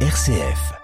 RCF.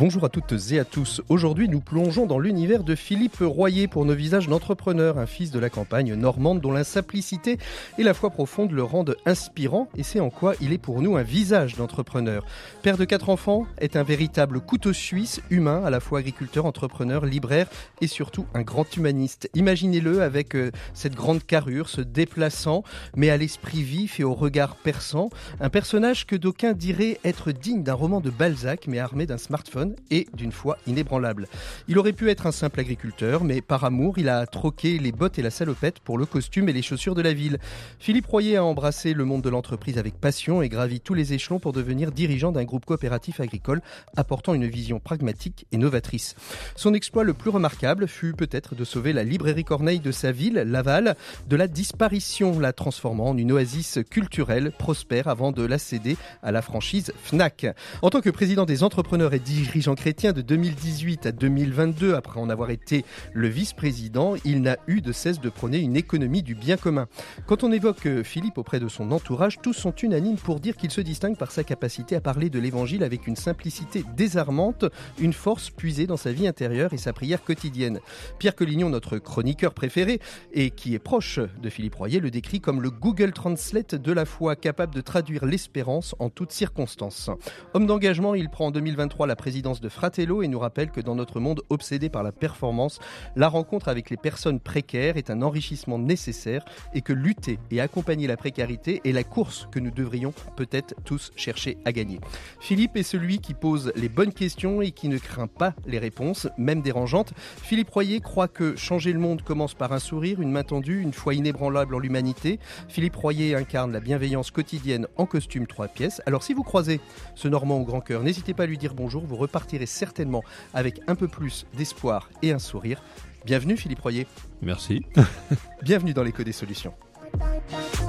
Bonjour à toutes et à tous. Aujourd'hui, nous plongeons dans l'univers de Philippe Royer pour nos visages d'entrepreneur, un fils de la campagne normande dont la simplicité et la foi profonde le rendent inspirant et c'est en quoi il est pour nous un visage d'entrepreneur. Père de quatre enfants, est un véritable couteau suisse, humain, à la fois agriculteur, entrepreneur, libraire et surtout un grand humaniste. Imaginez-le avec euh, cette grande carrure, se déplaçant, mais à l'esprit vif et au regard perçant. Un personnage que d'aucuns diraient être digne d'un roman de Balzac, mais armé d'un smartphone et d'une foi inébranlable. Il aurait pu être un simple agriculteur, mais par amour, il a troqué les bottes et la salopette pour le costume et les chaussures de la ville. Philippe Royer a embrassé le monde de l'entreprise avec passion et gravi tous les échelons pour devenir dirigeant d'un groupe coopératif agricole apportant une vision pragmatique et novatrice. Son exploit le plus remarquable fut peut-être de sauver la librairie Corneille de sa ville, Laval, de la disparition, la transformant en une oasis culturelle prospère avant de la céder à la franchise FNAC. En tant que président des entrepreneurs et dirigeants Jean Chrétien de 2018 à 2022, après en avoir été le vice-président, il n'a eu de cesse de prôner une économie du bien commun. Quand on évoque euh, Philippe auprès de son entourage, tous sont unanimes pour dire qu'il se distingue par sa capacité à parler de l'évangile avec une simplicité désarmante, une force puisée dans sa vie intérieure et sa prière quotidienne. Pierre Collignon, notre chroniqueur préféré et qui est proche de Philippe Royer, le décrit comme le Google Translate de la foi, capable de traduire l'espérance en toutes circonstances. Homme d'engagement, il prend en 2023 la présidence de Fratello et nous rappelle que dans notre monde obsédé par la performance, la rencontre avec les personnes précaires est un enrichissement nécessaire et que lutter et accompagner la précarité est la course que nous devrions peut-être tous chercher à gagner. Philippe est celui qui pose les bonnes questions et qui ne craint pas les réponses, même dérangeantes. Philippe Royer croit que changer le monde commence par un sourire, une main tendue, une foi inébranlable en l'humanité. Philippe Royer incarne la bienveillance quotidienne en costume trois pièces. Alors si vous croisez ce Normand au grand cœur, n'hésitez pas à lui dire bonjour, vous repartirez certainement avec un peu plus d'espoir et un sourire. Bienvenue Philippe Royer. Merci. Bienvenue dans l'écho des solutions.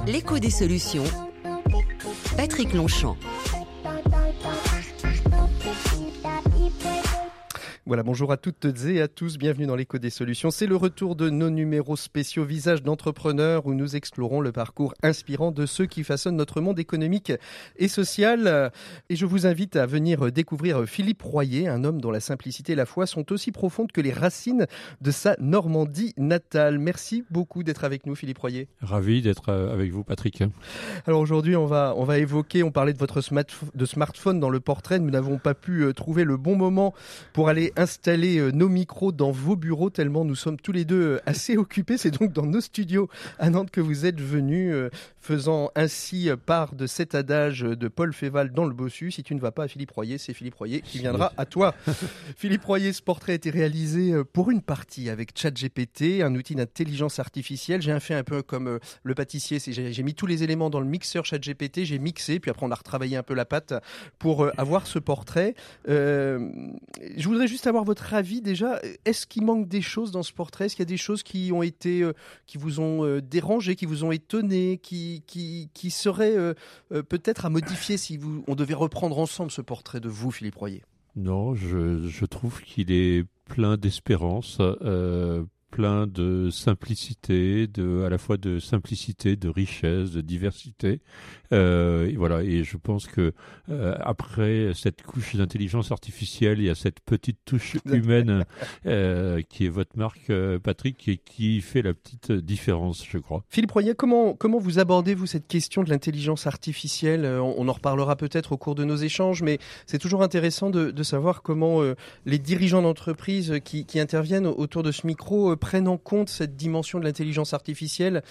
L'écho des solutions. Patrick Longchamp. Voilà, bonjour à toutes et à tous, bienvenue dans l'écho des solutions. C'est le retour de nos numéros spéciaux Visage d'entrepreneurs où nous explorons le parcours inspirant de ceux qui façonnent notre monde économique et social. Et je vous invite à venir découvrir Philippe Royer, un homme dont la simplicité et la foi sont aussi profondes que les racines de sa Normandie natale. Merci beaucoup d'être avec nous, Philippe Royer. Ravi d'être euh, avec vous, Patrick. Alors aujourd'hui, on va, on va évoquer, on parlait de votre de smartphone dans le portrait. Nous n'avons pas pu euh, trouver le bon moment pour aller installer euh, nos micros dans vos bureaux tellement nous sommes tous les deux euh, assez occupés. C'est donc dans nos studios à Nantes que vous êtes venus, euh, faisant ainsi part de cet adage de Paul Féval dans le Bossu. Si tu ne vas pas à Philippe Royer, c'est Philippe Royer qui viendra à toi. Philippe Royer, ce portrait a été réalisé pour une partie avec ChatGPT, un outil d'intelligence artificielle. J'ai fait un peu comme le pâtissier. J'ai mis tous les éléments dans le mixeur ChatGPT, j'ai mixé, puis après on a retravaillé un peu la pâte pour avoir ce portrait. je voudrais juste avoir votre avis déjà. Est-ce qu'il manque des choses dans ce portrait? Est-ce qu'il y a des choses qui ont été, euh, qui vous ont euh, dérangé, qui vous ont étonné, qui, qui, qui seraient euh, peut-être à modifier si vous, on devait reprendre ensemble ce portrait de vous, Philippe Royer? Non, je, je trouve qu'il est plein d'espérance, plein de simplicité, de, à la fois de simplicité, de richesse, de diversité. Euh, et voilà. Et je pense que euh, après cette couche d'intelligence artificielle, il y a cette petite touche humaine euh, qui est votre marque, Patrick, et qui fait la petite différence, je crois. Philippe Royer, comment comment vous abordez vous cette question de l'intelligence artificielle? On, en reparlera peut-être au cours de nos échanges, mais c'est toujours intéressant de, de savoir comment les dirigeants d'entreprise qui, qui interviennent autour de ce micro prennent en compte cette dimension de l'intelligence artificielle.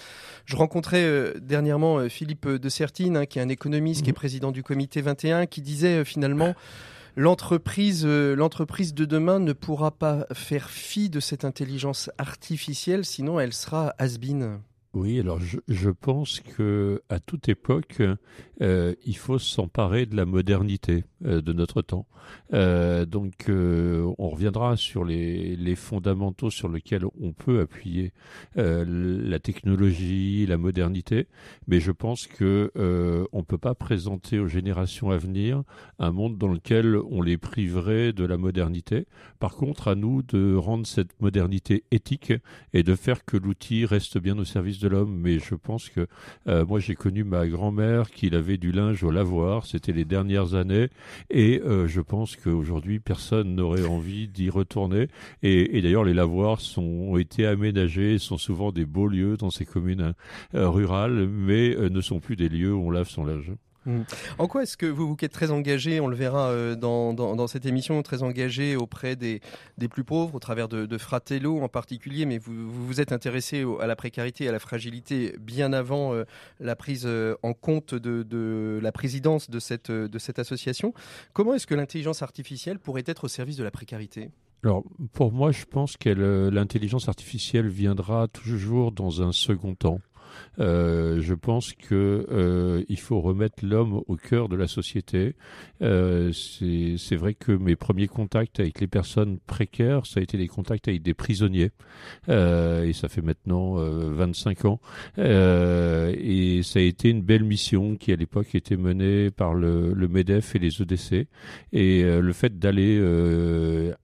Je rencontrais euh, dernièrement euh, Philippe de Sertine, hein, qui est un économiste, qui est mhm. président du comité 21, qui disait euh, finalement l'entreprise l'entreprise de demain ne pourra pas faire fi de cette intelligence artificielle, sinon elle sera has-been. Oui, alors je, je, pense que à toute époque, euh, il faut s'emparer de la modernité euh, de notre temps. Euh, donc, on reviendra sur les, fondamentaux sur lesquels on peut appuyer la technologie, la modernité, mais je pense que on peut pas présenter aux générations à venir un monde dans lequel on les priverait de la modernité. Par contre, à nous de rendre cette modernité éthique et de faire que l'outil reste bien au service de l'homme. Mais je pense que euh, moi j'ai connu ma grand-mère qui lavait du linge au lavoir, c'était les dernières années, et euh, je pense qu'aujourd'hui personne n'aurait envie d'y retourner. Et, d'ailleurs les lavoirs sont, ont été aménagés, sont souvent des beaux lieux dans ces communes euh, rurales, mais ne sont plus des lieux où on lave son linge. Mmh. En quoi est-ce que vous, vous êtes très engagé, on le verra euh, dans, cette émission, très engagé auprès des, plus pauvres, au travers de, Fratello en particulier, mais vous vous, êtes intéressé à la précarité, à la fragilité bien avant euh, la prise euh, en compte de, de, la présidence de cette, de cette association? Comment est-ce que l'intelligence artificielle pourrait être au service de la précarité? Alors, pour moi, je pense que l'intelligence artificielle viendra toujours dans un second temps. Euh, je pense que euh, il faut remettre l'homme au cœur de la société. Euh, c'est vrai que mes premiers contacts avec les personnes précaires, ça a été des contacts avec des prisonniers, et ça fait maintenant 25 euh, ans. Et ça a été une belle mission qui à l'époque était menée par le, le, Medef et les EDC. Et le fait d'aller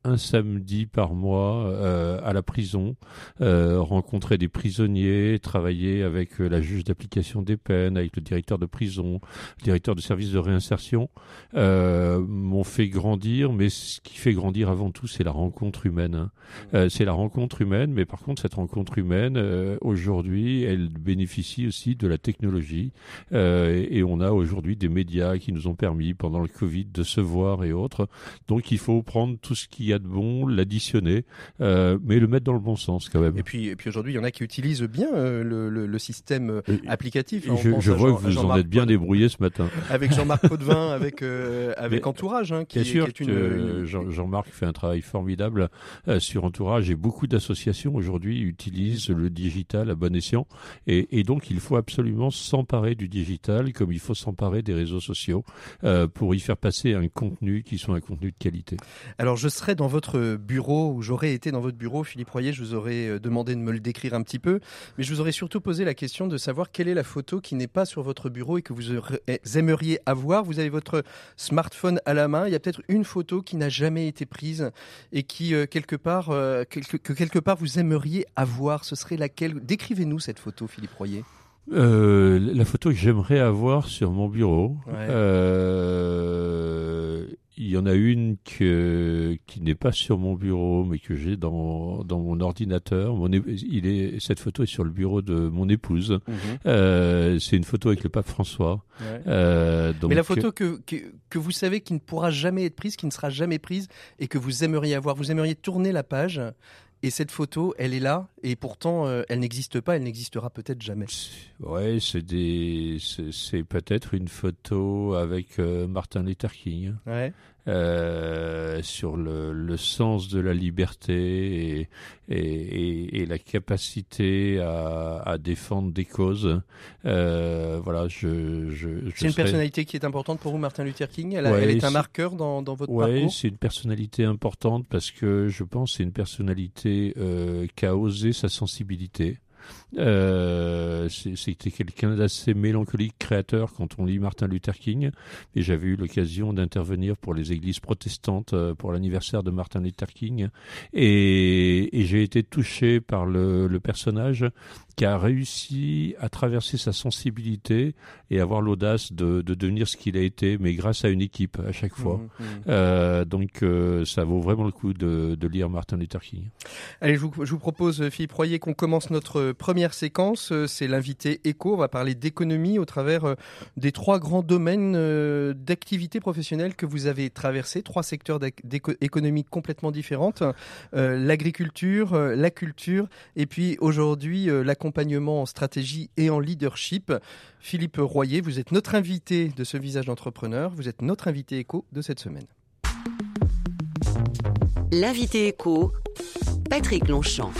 un samedi par mois à la prison, rencontrer des prisonniers, travailler avec avec la juge d'application des peines, avec le directeur de prison, le directeur de service de réinsertion, euh, m'ont fait grandir. Mais ce qui fait grandir avant tout, c'est la rencontre humaine. Hein. Mmh. Euh, c'est la rencontre humaine, mais par contre, cette rencontre humaine, euh, aujourd'hui, elle bénéficie aussi de la technologie. Euh, et on a aujourd'hui des médias qui nous ont permis, pendant le Covid, de se voir et autres. Donc, il faut prendre tout ce qu'il y a de bon, l'additionner, euh, mais le mettre dans le bon sens quand même. Et puis, et puis aujourd'hui, il y en a qui utilisent bien le, le, le système euh, applicatif. Hein, je, je vois que vous en êtes bien débrouillé ce matin. Avec Jean-Marc Potvin, avec euh, avec Mais, Entourage, hein, qui, bien sûr qui est une, une... Jean-Marc fait un travail formidable euh, sur Entourage et beaucoup d'associations aujourd'hui utilisent le digital à bon escient et, et donc il faut absolument s'emparer du digital comme il faut s'emparer des réseaux sociaux euh, pour y faire passer un contenu qui soit un contenu de qualité. Alors je serai dans votre bureau ou j'aurais été dans votre bureau, Philippe Royer, je vous aurais euh, demandé de me le décrire un petit peu, mais je vous aurais surtout posé la question de savoir quelle est la photo qui n'est pas sur votre bureau et que vous aimeriez avoir. Vous avez votre smartphone à la main. Il y a peut-être une photo qui n'a jamais été prise et qui euh, quelque part euh, que quelque part vous aimeriez avoir. Ce serait laquelle? Décrivez-nous cette photo, Philippe Royer. Euh, la photo que j'aimerais avoir sur mon bureau. Ouais. Euh, il y en a une que, qui n'est pas sur mon bureau, mais que j'ai dans, dans mon ordinateur. Mon, il est, cette photo est sur le bureau de mon épouse. -hmm. euh, c'est une photo avec le pape François. Ouais. Donc, mais la photo que, que, que, vous savez qui ne pourra jamais être prise, qui ne sera jamais prise, et que vous aimeriez avoir, vous aimeriez tourner la page et cette photo, elle est là, et pourtant, euh, elle n'existe pas, elle n'existera peut-être jamais. Ouais, c'est des, c'est peut-être une photo avec euh, Martin Luther King. Ouais. Euh, sur le, le, sens de la liberté et, et, et, et la capacité à, à, défendre des causes. Euh, voilà, je. je, je c'est une serais... personnalité qui est importante pour vous, Martin Luther King. Elle, ouais, elle est un marqueur dans, dans votre ouais, parcours. c'est une personnalité importante parce que je pense c'est une personnalité euh, qui a osé sa sensibilité. Euh, C'était quelqu'un d'assez mélancolique, créateur quand on lit Martin Luther King. Et j'avais eu l'occasion d'intervenir pour les églises protestantes euh, pour l'anniversaire de Martin Luther King. Et, et j'ai été touché par le, le, personnage qui a réussi à traverser sa sensibilité et avoir l'audace de, de, devenir ce qu'il a été, mais grâce à une équipe à chaque fois. Mmh, mmh. Euh, donc euh, ça vaut vraiment le coup de, de, lire Martin Luther King. Allez, je vous, je vous propose, Philippe Royer, qu'on commence notre première séquence. C'est l'invité éco. On va parler d'économie au travers euh, des trois grands domaines euh, d'activité professionnelle que vous avez traversés, trois secteurs d'économie complètement différentes euh, l'agriculture, la culture, et puis aujourd'hui l'accompagnement accompagnement en stratégie et en leadership. Philippe Royer, vous êtes notre invité de ce visage d'entrepreneur, vous êtes notre invité éco de cette semaine. L'invité éco, Patrick Longchamp.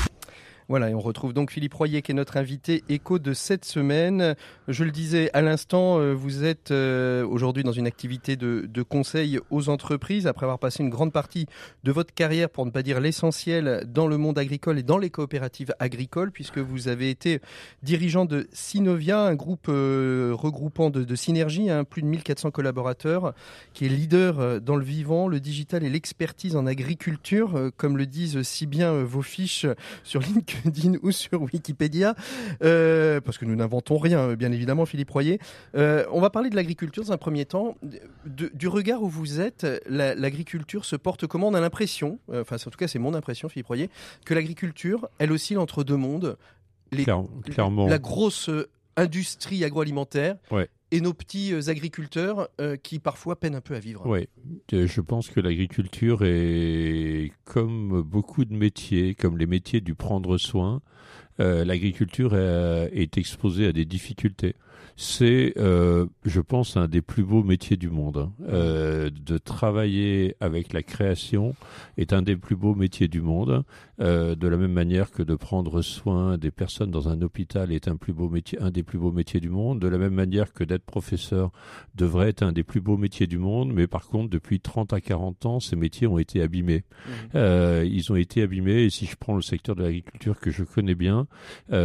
Voilà, et on retrouve donc Philippe Royer qui est notre invité écho de cette semaine. Je le disais à l'instant, euh, vous êtes euh, aujourd'hui dans une activité de, conseil aux entreprises après avoir passé une grande partie de votre carrière, pour ne pas dire l'essentiel, dans le monde agricole et dans les coopératives agricoles, puisque vous avez été dirigeant de Synovia, un groupe euh, regroupant de, de synergie, hein, plus de 1400 collaborateurs, qui est leader dans le vivant, le digital et l'expertise en agriculture, comme le disent si bien vos fiches sur LinkedIn ou sur Wikipédia, euh, parce que nous n'inventons rien, bien évidemment, Philippe Royer. Euh, on va parler de l'agriculture dans un premier temps. du regard où vous êtes, l'agriculture se porte comment? On a l'impression, euh, enfin en tout cas c'est mon impression, Philippe Royer, que l'agriculture, elle oscille entre deux mondes. Les, clairement. La grosse industrie agroalimentaire et nos petits euh, agriculteurs euh, qui parfois peinent un peu à vivre. Oui, je pense que l'agriculture est comme beaucoup de métiers, comme les métiers du prendre soin, euh, l'agriculture est exposée à des difficultés c'est, euh, je pense, un des plus beaux métiers du monde. Hein. Euh, de travailler avec la création est un des plus beaux métiers du monde. Euh, de la même manière que de prendre soin des personnes dans un hôpital est un plus beau métier, un des plus beaux métiers du monde. De la même manière que d'être professeur devrait être un des plus beaux métiers du monde. Mais par contre, depuis 30 à 40 ans, ces métiers ont été abîmés. Mmh. ils ont été abîmés. Et si je prends le secteur de l'agriculture que je connais bien,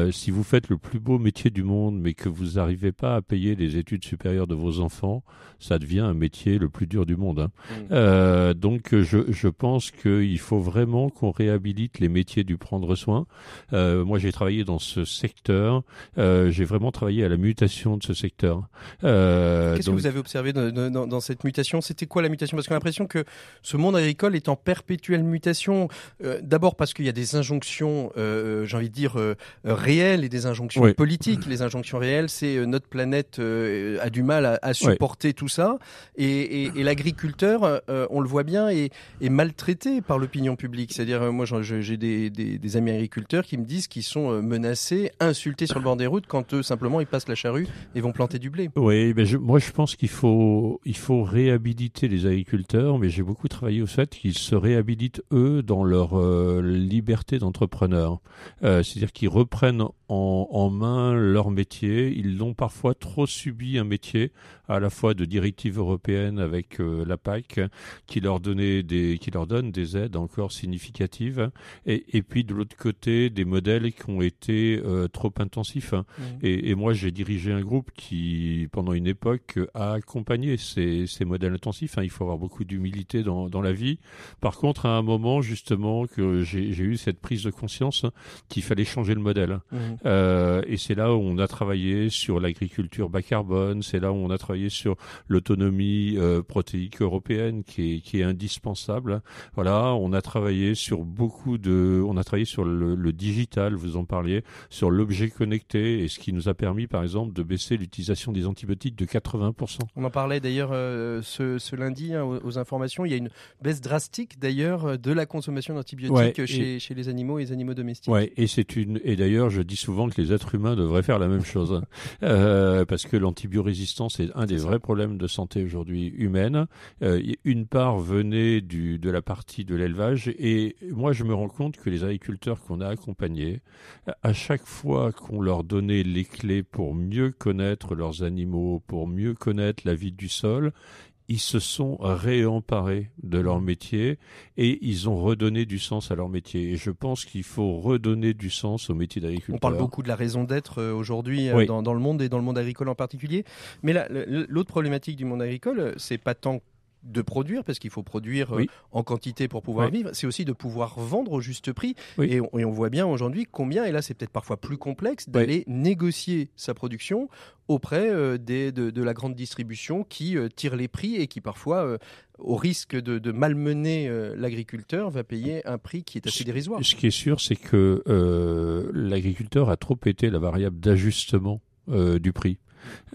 si vous faites le plus beau métier du monde, mais que vous arrivez pas à payer les études supérieures de vos enfants, ça devient un métier le plus dur du monde. Hein. Mmh. Euh, donc je, je pense qu'il faut vraiment qu'on réhabilite les métiers du prendre soin. Euh, moi j'ai travaillé dans ce secteur, euh, j'ai vraiment travaillé à la mutation de ce secteur. Qu'est-ce que vous avez observé dans, dans, cette mutation? C'était quoi la mutation? Parce qu'on a l'impression que ce monde agricole est en perpétuelle mutation. D'abord parce qu'il y a des injonctions, j'ai envie de dire, réelles et des injonctions politiques. Les injonctions réelles, c'est notre planète euh, a du mal à, supporter tout ça. Et, l'agriculteur, euh, on le voit bien, est, maltraité par l'opinion publique. C'est-à-dire, euh, moi, j'ai des, amis agriculteurs qui me disent qu'ils sont menacés, insultés sur le bord des routes quand eux, simplement, ils passent la charrue et vont planter du blé. Oui, ben moi, je pense qu'il faut, il faut réhabiliter les agriculteurs, mais j'ai beaucoup travaillé au fait qu'ils se réhabilitent, eux, dans leur liberté d'entrepreneur. C'est-à-dire qu'ils reprennent en, en main leur métier. Ils l'ont parfois trop subi un métier à la fois de directives européennes avec euh, la PAC qui leur donnait des qui leur donne des aides encore significatives et, et puis de l'autre côté des modèles qui ont été euh, trop intensifs mmh. et, et, moi j'ai dirigé un groupe qui pendant une époque a accompagné ces, ces modèles intensifs hein. il faut avoir beaucoup d'humilité dans, dans la vie par contre à un moment justement que j'ai eu cette prise de conscience qu'il fallait changer le modèle mmh. euh, et c'est là où on a travaillé sur l'agriculture culture bas carbone. C'est là où on a travaillé sur l'autonomie euh, protéique européenne qui est, qui est indispensable. Voilà, on a travaillé sur beaucoup de, on a travaillé sur le, le digital, vous en parliez, sur l'objet connecté et ce qui nous a permis, par exemple, de baisser l'utilisation des antibiotiques de 80%. On en parlait d'ailleurs euh, ce, ce, lundi hein, aux, informations. Il y a une baisse drastique d'ailleurs de la consommation d'antibiotiques chez, chez, les animaux et les animaux domestiques. Ouais, et c'est une, et d'ailleurs, je dis souvent que les êtres humains devraient faire la même chose. Euh, euh, parce que l'antibiorésistance est un des vrais problèmes de santé aujourd'hui humaine. Euh, une part venait du, de la partie de l'élevage et moi je me rends compte que les agriculteurs qu'on a accompagnés, à chaque fois qu'on leur donnait les clés pour mieux connaître leurs animaux, pour mieux connaître la vie du sol, ils se sont réemparés de leur métier et ils ont redonné du sens à leur métier. Et je pense qu'il faut redonner du sens au métier d'agriculteur. On parle beaucoup de la raison d'être euh, aujourd'hui euh, dans, dans, le monde et dans le monde agricole en particulier. Mais l'autre problématique du monde agricole, c'est pas tant de produire, parce qu'il faut produire euh, en quantité pour pouvoir vivre, c'est aussi de pouvoir vendre au juste prix. Et, on, voit bien aujourd'hui combien, et là c'est peut-être parfois plus complexe, d'aller négocier sa production auprès euh, des, de, la grande distribution qui euh, tire les prix et qui parfois au risque de, malmener l'agriculteur, va payer un prix qui est assez dérisoire. Ce qui est sûr, c'est que l'agriculteur a trop été la variable d'ajustement du prix.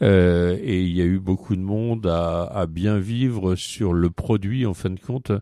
Euh, et il y a eu beaucoup de monde à, bien vivre sur le produit en fin de compte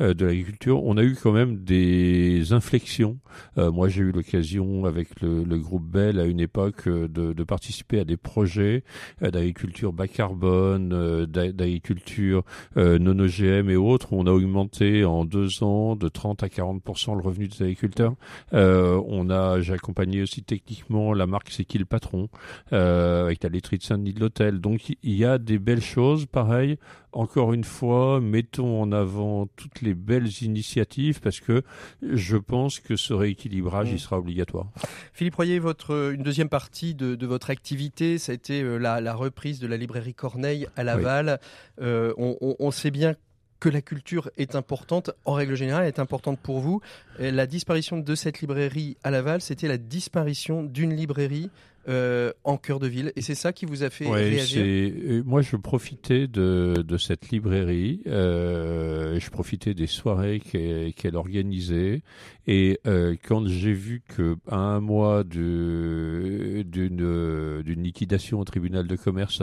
euh, de l'agriculture. On a eu quand même des inflexions. Euh, moi, j'ai eu l'occasion avec le, groupe Bell à une époque de, de participer à des projets d'agriculture bas carbone, d'agriculture non OGM et autres. On a augmenté en deux ans de 30 à 40% le revenu des agriculteurs. on a, j'ai accompagné aussi techniquement la marque C'est qui le patron avec la laiterie de Saint-Denis de l'Hôtel. Donc il y a des belles choses, pareil. Encore une fois, mettons en avant toutes les belles initiatives parce que je pense que ce rééquilibrage, il mmh. sera obligatoire. Philippe Royer, votre, une deuxième partie de, votre activité, ça a été euh, la, reprise de la librairie Corneille à Laval. Euh, on, sait bien que la culture est importante, en règle générale, est importante pour vous. la disparition de cette librairie à Laval, c'était la disparition d'une librairie euh, en cœur de ville. Et c'est ça qui vous a fait réagir? euh, Moi, je profitais de, de cette librairie. Euh, je profitais des soirées qu'elle organisait. Et euh, quand j'ai vu que à un mois d'une liquidation au tribunal de commerce,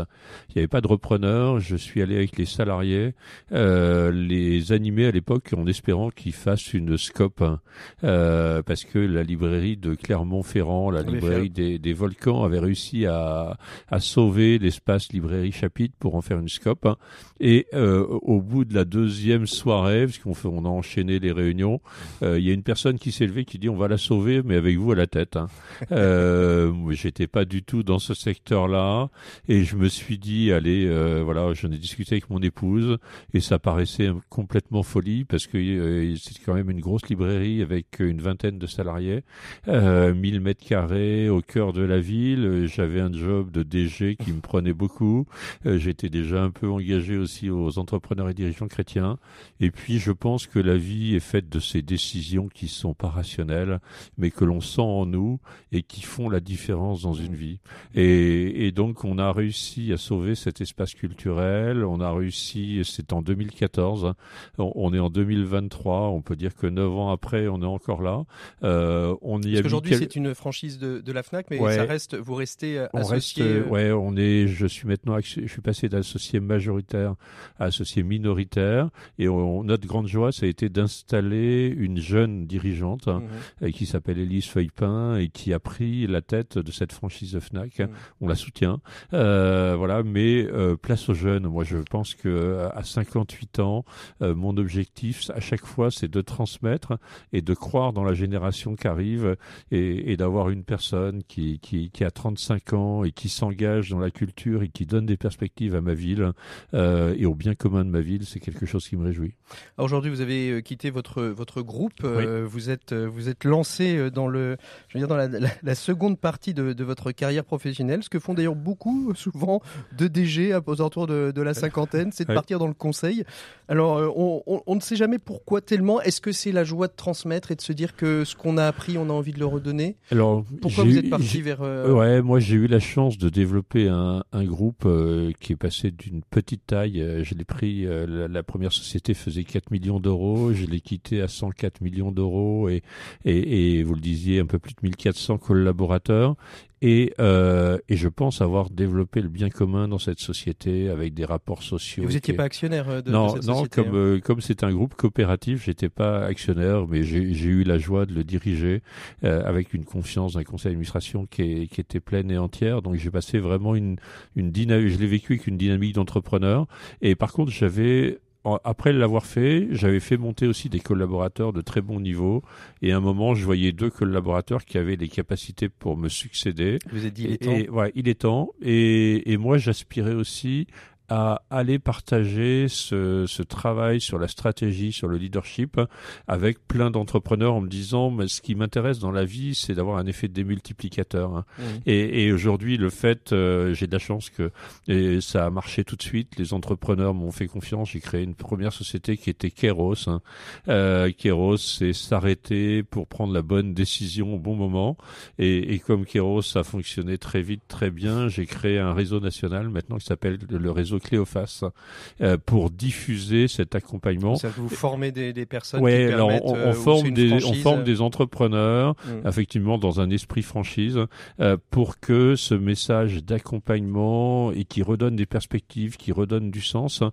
il n'y avait pas de repreneur, je suis allé avec les salariés, les animer à l'époque en espérant qu'ils fassent une scope, hein. parce que la librairie de Clermont-Ferrand, la librairie des, des volcans avait réussi à, à sauver l'espace librairie chapitre pour en faire une scope. Hein. Et euh, au bout de la deuxième soirée, parce qu'on on a enchaîné les réunions, euh, il y a une personne qui s'est levée qui dit on va la sauver, mais avec vous à la tête. Hein. euh, J'étais pas du tout dans ce secteur-là, et je me suis dit allez, voilà, j'en ai discuté avec mon épouse, et ça paraissait complètement folie parce que c'est quand même une grosse librairie avec une vingtaine de salariés, 1000 mètres carrés au cœur de la ville euh, j'avais un job de DG qui me prenait beaucoup. Euh, j'étais déjà un peu engagé aussi aux entrepreneurs et dirigeants chrétiens. Et puis, je pense que la vie est faite de ces décisions qui sont pas rationnelles, mais que l'on sent en nous et qui font la différence dans une vie. Et, et donc, on a réussi à sauver cet espace culturel. On a réussi, c'est en 2014. Hein. On, est en 2023. On peut dire que neuf ans après, on est encore là. Euh, on y Parce qu'aujourd'hui, c'est une franchise de, de, la Fnac, mais ça reste vous restez euh, associé. Euh, euh, ouais, on est. Je suis maintenant, je suis passé d'associé majoritaire à associé minoritaire, et notre grande joie, ça a été d'installer une jeune dirigeante hein, mhm. qui s'appelle Elise Feuillepin et qui a pris la tête de cette franchise de Fnac. Mhm. On la soutient, euh, voilà. Mais place aux jeunes. Moi, je pense que à 58 ans, mon objectif, à chaque fois, c'est de transmettre et de croire dans la génération qui arrive et, et d'avoir une personne qui, qui, qui a 35 ans et qui s'engage dans la culture et qui donne des perspectives à ma ville euh, et au bien commun de ma ville, c'est quelque chose qui me réjouit. Aujourd'hui, vous avez euh, quitté votre votre groupe, euh, vous êtes vous êtes lancé dans le je veux dire dans la, la, seconde partie de, de, votre carrière professionnelle, ce que font d'ailleurs beaucoup souvent de DG aux alentours de, de la cinquantaine, c'est de partir dans le conseil. Alors on, on, on, ne sait jamais pourquoi tellement. Est-ce que c'est la joie de transmettre et de se dire que ce qu'on a appris, on a envie de le redonner? Alors pourquoi vous êtes parti vers euh, ouais, moi j'ai eu la chance de développer un, un groupe euh, qui est passé d'une petite taille. Euh, je l'ai pris, la, première société faisait 4 millions d'euros, je l'ai quitté à 104 millions d'euros et, et, et, vous le disiez, un peu plus de 1400 collaborateurs. Et, euh, et je pense avoir développé le bien commun dans cette société avec des rapports sociaux. vous n'étiez pas actionnaire de, non, cette non, société comme euh, comme c'est un groupe coopératif, j'étais pas actionnaire, mais j'ai eu la joie de le diriger euh, avec une confiance d'un conseil d'administration qui, qui était pleine et entière. Donc j'ai passé vraiment une une dynamique. Je l'ai vécu avec une dynamique d'entrepreneur. Et par contre, j'avais après l'avoir fait, j'avais fait monter aussi des collaborateurs de très bon niveau. Et à un moment, je voyais deux collaborateurs qui avaient les capacités pour me succéder. Vous avez dit, il est temps. Et, ouais, il est temps. Et, et moi, j'aspirais aussi à aller partager ce, ce, travail sur la stratégie, sur le leadership avec plein d'entrepreneurs en me disant mais ce qui m'intéresse dans la vie c'est d'avoir un effet démultiplicateur. Hein. Mmh. Et, et aujourd'hui le fait, euh, j'ai de la chance que et ça a marché tout de suite, les entrepreneurs m'ont fait confiance, j'ai créé une première société qui était Keros. Hein. Euh, Keros c'est s'arrêter pour prendre la bonne décision au bon moment et, et comme Keros a fonctionné très vite, très bien, j'ai créé un réseau national maintenant qui s'appelle le réseau Cléophas pour diffuser cet accompagnement. Ça, vous formez des, des personnes ouais, qui alors permettent, on, euh, on ou forme des on forme euh, des entrepreneurs Mm. effectivement dans un esprit franchise euh, pour que ce message d'accompagnement et qui redonne des perspectives, qui redonne du sens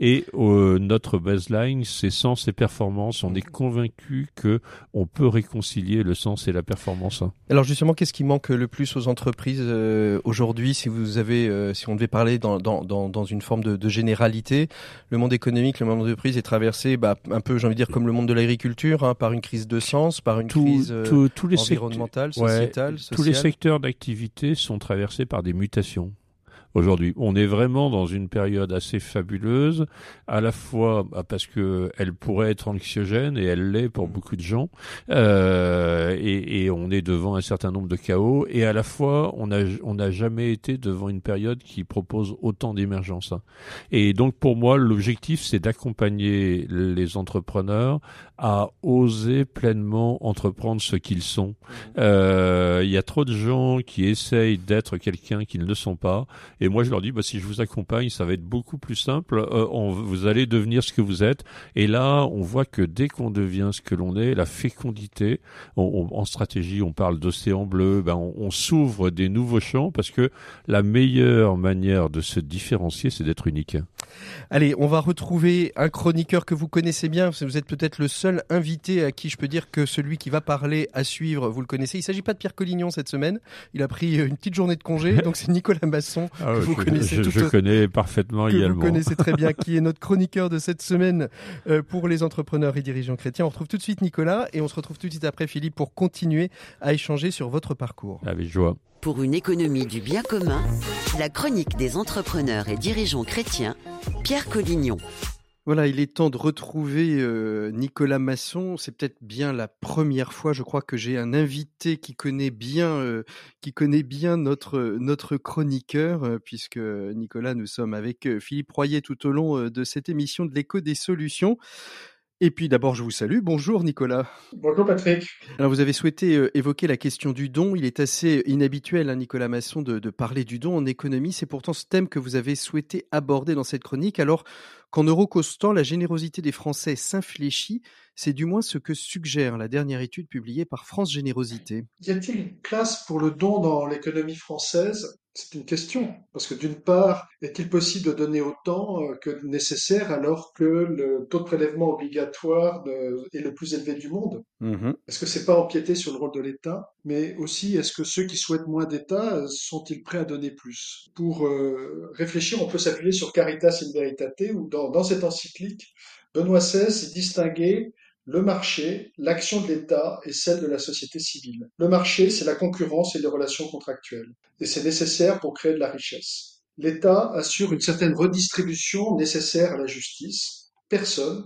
et euh, notre baseline c'est sens et performance. On est convaincu que on peut réconcilier le sens et la performance. Alors justement, qu'est-ce qui manque le plus aux entreprises euh, aujourd'hui Si vous avez, euh, si on devait parler dans, dans, dans, dans une forme de, de généralité, le monde économique, le monde d'entreprise est traversé, bah, un peu, j'ai envie de dire, comme le monde de l'agriculture, hein, par une crise de sens, par une Tout- crise euh, tout- tous les secteurs- environnementale, Ouais, sociétale, tous les secteurs d'activité sont traversés par des mutations. Aujourd'hui, on est vraiment dans une période assez fabuleuse, à la fois bah, parce que elle pourrait être anxiogène et elle l'est pour beaucoup de gens, euh, et, et on est devant un certain nombre de chaos, et à la fois on a on n'a jamais été devant une période qui propose autant d'émergence. hein. Et donc pour moi, l'objectif c'est d'accompagner les entrepreneurs à oser pleinement entreprendre ce qu'ils sont. Euh, Il y a trop de gens qui essayent d'être quelqu'un qu'ils ne sont pas. Et moi, je leur dis, bah, si je vous accompagne, ça va être beaucoup plus simple. Euh, vous allez devenir ce que vous êtes. Et là, on voit que dès qu'on devient ce que l'on est, la fécondité, on- on- en stratégie, on parle d'océan bleu, ben, on s'ouvre des nouveaux champs parce que la meilleure manière de se différencier, c'est d'être unique. Allez, on va retrouver un chroniqueur que vous connaissez bien. Vous êtes peut-être le seul invité à qui je peux dire que celui qui va parler à suivre, vous le connaissez. Il s'agit pas de Pierre Collignon cette semaine. Il a pris une petite journée de congé. donc c'est Nicolas Masson Ah que vous je, connaissez je- je connais parfaitement que également. vous connaissez très bien, qui est notre chroniqueur de cette semaine euh, pour les entrepreneurs et dirigeants chrétiens. On retrouve tout de suite Nicolas et on se retrouve tout de suite après Philippe pour continuer à échanger sur votre parcours. Avec joie. Pour une économie du bien commun, la chronique des entrepreneurs et dirigeants chrétiens, Pierre Collignon. Voilà, il est temps de retrouver euh, Nicolas Masson. C'est peut-être bien la première fois, je crois, que j'ai un invité qui connaît bien, euh, notre notre chroniqueur, euh, puisque Nicolas, nous sommes avec Philippe Royer tout au long de cette émission de l'écho des solutions. Et puis d'abord, je vous salue. Bonjour Nicolas. Bonjour Patrick. Alors vous avez souhaité euh, évoquer la question du don. Il est assez inhabituel, hein, Nicolas Masson, de, de parler du don en économie. C'est pourtant ce thème que vous avez souhaité aborder dans cette chronique. Alors qu'en eurocostant, la générosité des Français s'infléchit, c'est du moins ce que suggère la dernière étude publiée par France Générosité. Y a-t-il une place pour le don dans l'économie française? C'est une question. Parce que d'une part, est-il possible de donner autant euh, que nécessaire alors que le taux de prélèvement obligatoire de- est le plus élevé du monde? Est-ce que c'est pas empiéter sur le rôle de l'État? Mais aussi, est-ce que ceux qui souhaitent moins d'État euh, sont-ils prêts à donner plus? Pour euh, réfléchir, on peut s'appuyer sur Caritas in Veritate, où dans, dans cette encyclique, Benoît XVI distinguait le marché, l'action de l'État et celle de la société civile. Le marché, c'est la concurrence et les relations contractuelles. Et c'est nécessaire pour créer de la richesse. L'État assure une certaine redistribution nécessaire à la justice. Personne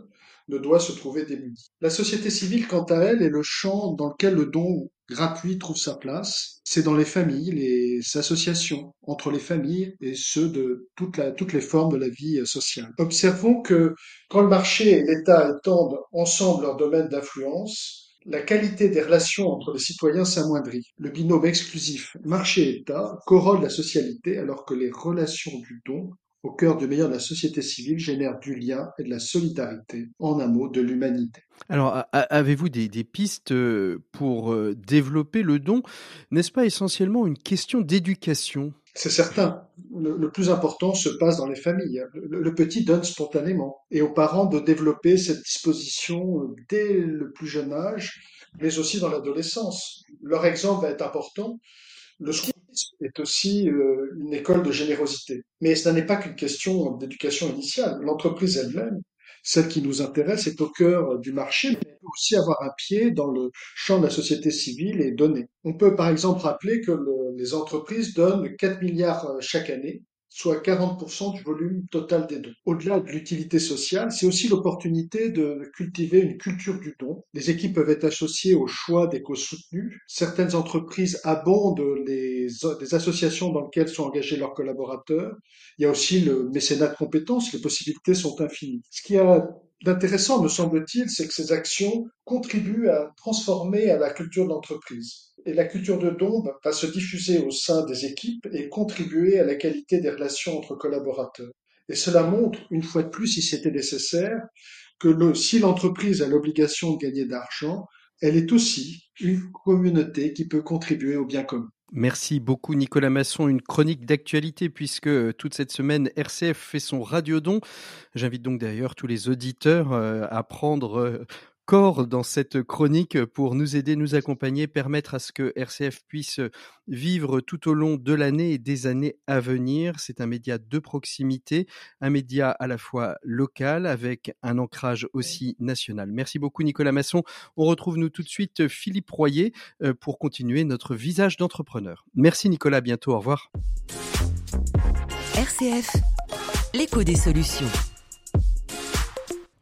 ne doit se trouver démuni. La société civile, quant à elle, est le champ dans lequel le don gratuit trouve sa place. C'est dans les familles, les associations, entre les familles et ceux de toutes les formes de la vie euh, sociale. Observons que quand le marché et l'État étendent ensemble leur domaine d'influence, la qualité des relations entre les citoyens s'amoindrit. Le binôme exclusif marché-État corrode la socialité alors que les relations du don au cœur du meilleur de la société civile génèrent du lien et de la solidarité, en un mot, de l'humanité. Alors, avez-vous des, des pistes euh, pour euh, développer le don? N'est-ce pas essentiellement une question d'éducation? C'est certain. Le, le plus important se passe dans les familles. Le, le petit donne spontanément. Et aux parents de développer cette disposition euh, dès le plus jeune âge, mais aussi dans l'adolescence. Leur exemple va être important. Le est aussi euh, une école de générosité. Mais ce n'est pas qu'une question d'éducation initiale. L'entreprise elle-même, celle qui nous intéresse, est au cœur du marché, mais elle peut aussi avoir un pied dans le champ de la société civile et donner. On peut par exemple rappeler que le- les entreprises donnent 4 milliards euh, chaque année, soit 40% du volume total des dons. Au-delà de l'utilité sociale, c'est aussi l'opportunité de cultiver une culture du don. Les équipes peuvent être associées au choix des causes soutenues. Certaines entreprises abondent les, associations dans lesquelles sont engagés leurs collaborateurs. Il y a aussi le mécénat de compétences, les possibilités sont infinies. Ce qui a d'intéressant, me semble-t-il, c'est que ces actions contribuent à transformer à la culture de l'entreprise. Et la culture de don va se diffuser au sein des équipes et contribuer à la qualité des relations entre collaborateurs. Et cela montre, une fois de plus, si c'était nécessaire, que si l'entreprise a l'obligation de gagner d'argent, elle est aussi une communauté qui peut contribuer au bien commun. Merci beaucoup Nicolas Masson, une chronique d'actualité puisque euh, toute cette semaine RCF fait son radiodon. J'invite donc d'ailleurs tous les auditeurs euh, à prendre euh, corps dans cette chronique pour nous aider, nous accompagner, permettre à ce que RCF puisse vivre tout au long de l'année et des années à venir. C'est un média de proximité, un média à la fois local avec un ancrage aussi national. Merci beaucoup Nicolas Masson. On retrouve nous tout de suite Philippe Royer euh, pour continuer notre visage d'entrepreneur. Merci Nicolas, à bientôt, au revoir. RCF, l'écho des solutions.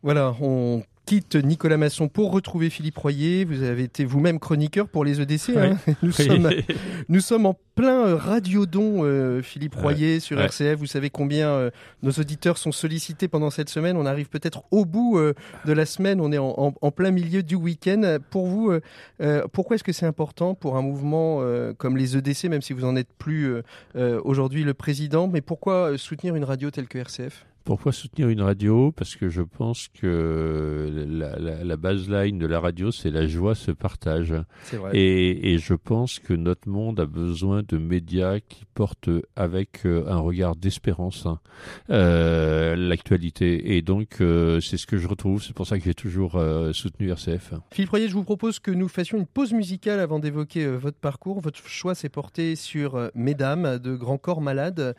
Voilà, on quitte Nicolas Masson pour retrouver Philippe Royer. Vous avez été vous-même chroniqueur pour les EDC. Hein. nous, sommes, nous sommes en plein euh, radiodon, euh, Philippe Royer, sur RCF. Vous savez combien euh, nos auditeurs sont sollicités pendant cette semaine. On arrive peut-être au bout de la semaine. On est en, en, plein milieu du week-end. Pour vous, pourquoi est-ce que c'est important pour un mouvement comme les EDC, même si vous n'en êtes plus aujourd'hui le président, mais pourquoi soutenir une radio telle que RCF pourquoi soutenir une radio? Parce que je pense que la, la, la baseline de la radio, c'est la joie se partage. Vrai. Et, et, je pense que notre monde a besoin de médias qui portent avec euh, un regard d'espérance hein, euh, l'actualité. Et donc, euh, c'est ce que je retrouve. C'est pour ça que j'ai toujours euh, soutenu RCF. Philippe Royer, je vous propose que nous fassions une pause musicale avant d'évoquer votre parcours. Votre choix s'est porté sur Mesdames de Grand Corps Malade.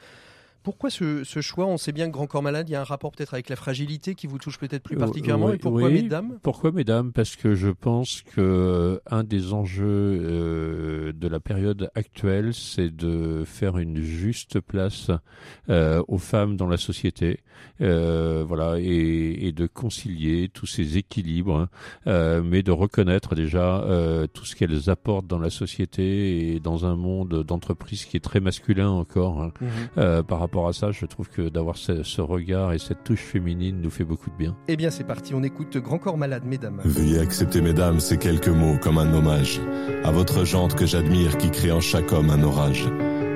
Pourquoi ce, ce, choix On sait bien que Grand Corps Malade, il y a un rapport peut-être avec la fragilité qui vous touche peut-être plus particulièrement. Euh, oui, et pourquoi oui. Mesdames? Pourquoi Mesdames? Parce que je pense que euh, un des enjeux euh, de la période actuelle, c'est de faire une juste place euh, aux femmes dans la société, euh, voilà, et, et, de concilier tous ces équilibres, hein, mais de reconnaître déjà tout ce qu'elles apportent dans la société et dans un monde d'entreprise qui est très masculin encore hein, mmh. par rapport rapport à ça, je trouve que d'avoir ce, ce, regard et cette touche féminine nous fait beaucoup de bien. Eh bien, c'est parti, on écoute Grand Corps Malade, mesdames. Veuillez accepter, mesdames, ces quelques mots comme un hommage à votre jante que j'admire qui crée en chaque homme un orage.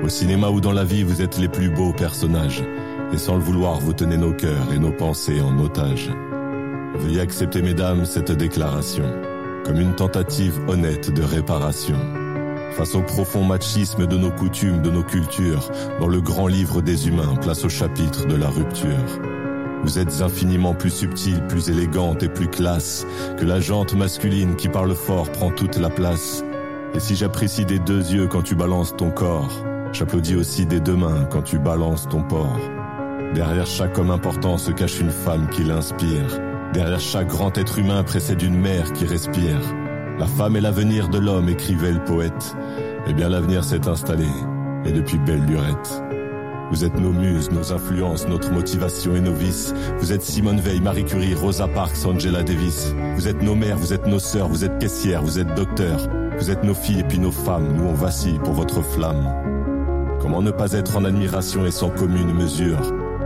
Au cinéma ou dans la vie, vous êtes les plus beaux personnages. Et sans le vouloir, vous tenez nos cœurs et nos pensées en otage. Veuillez accepter, mesdames, cette déclaration comme une tentative honnête de réparation face au profond machisme de nos coutumes, de nos cultures, dans le grand livre des humains, place au chapitre de la rupture. Vous êtes infiniment plus subtile, plus élégante et plus classe que la jante masculine qui parle fort prend toute la place. Et si j'apprécie des deux yeux quand tu balances ton corps, j'applaudis aussi des deux mains quand tu balances ton porc. Derrière chaque homme important se cache une femme qui l'inspire. Derrière chaque grand être humain précède une mère qui respire. La femme est l'avenir de l'homme, écrivait le poète. Eh bien l'avenir s'est installé, et depuis belle lurette. Vous êtes nos muses, nos influences, notre motivation et nos vices. Vous êtes Simone Veil, Marie Curie, Rosa Parks, Angela Davis. Vous êtes nos mères, vous êtes nos sœurs, vous êtes caissières, vous êtes docteurs. Vous êtes nos filles et puis nos femmes, nous on vacille pour votre flamme. Comment ne pas être en admiration et sans commune mesure?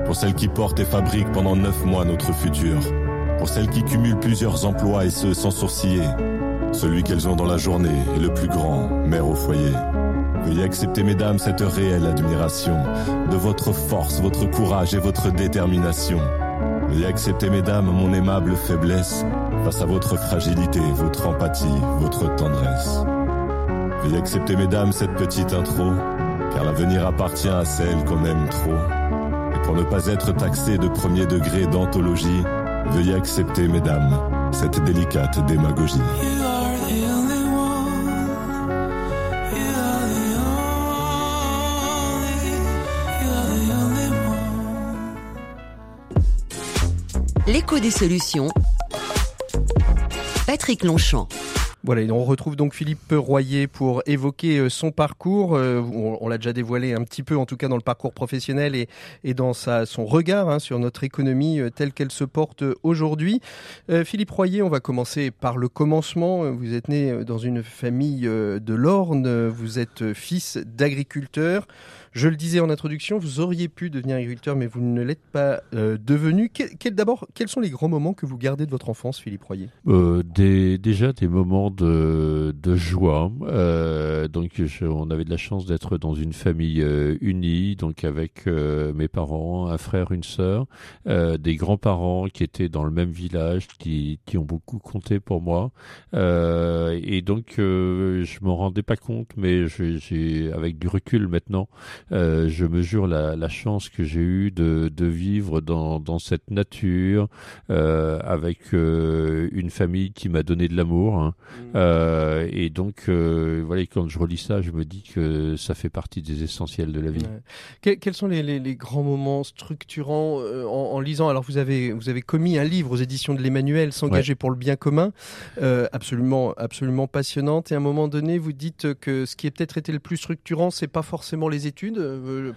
Pour celles qui portent et fabriquent pendant neuf mois notre futur. Pour celles qui cumulent plusieurs emplois et ce sans sourciller. Celui qu'elles ont dans la journée est le plus grand, mère au foyer. Veuillez accepter, mesdames, cette réelle admiration de votre force, votre courage et votre détermination. Veuillez accepter, mesdames, mon aimable faiblesse face à votre fragilité, votre empathie, votre tendresse. Veuillez accepter, mesdames, cette petite intro, car l'avenir appartient à celle qu'on aime trop. Et pour ne pas être taxé de premier degré d'anthologie, veuillez accepter, mesdames, cette délicate démagogie. L'écho des solutions. Patrick Longchamp. Voilà, on retrouve donc Philippe Royer pour évoquer son parcours. On, on l'a déjà dévoilé un petit peu, en tout cas dans le parcours professionnel et, dans son regard hein, sur notre économie telle qu'elle se porte aujourd'hui. Euh, Philippe Royer, on va commencer par le commencement. Vous êtes né dans une famille de l'Orne, vous êtes fils d'agriculteur. Je le disais en introduction, vous auriez pu devenir agriculteur, mais vous ne l'êtes pas euh, devenu. Quel, D'abord, quels sont les grands moments que vous gardez de votre enfance, Philippe Royer? Euh, Déjà des moments moment de, joie. Euh, donc, on avait de la chance d'être dans une famille unie, donc avec mes parents, un frère, une sœur, des grands-parents qui étaient dans le même village, qui, qui ont beaucoup compté pour moi. et donc, je m'en rendais pas compte, mais j'ai, avec du recul maintenant, je mesure la, la chance que j'ai eue de, de vivre dans, dans cette nature, avec une famille qui m'a donné de l'amour. Hein. Mm. Euh, et donc, euh, voilà, quand je relis ça, je me dis que ça fait partie des essentiels de la vie. quels sont les, grands moments structurants euh, en, lisant? Alors, vous avez, vous avez commis un livre aux éditions de l'Emmanuel, S'engager pour le bien commun, absolument, absolument passionnante. Et à un moment donné, vous dites que ce qui a peut-être été le plus structurant, c'est pas forcément les études,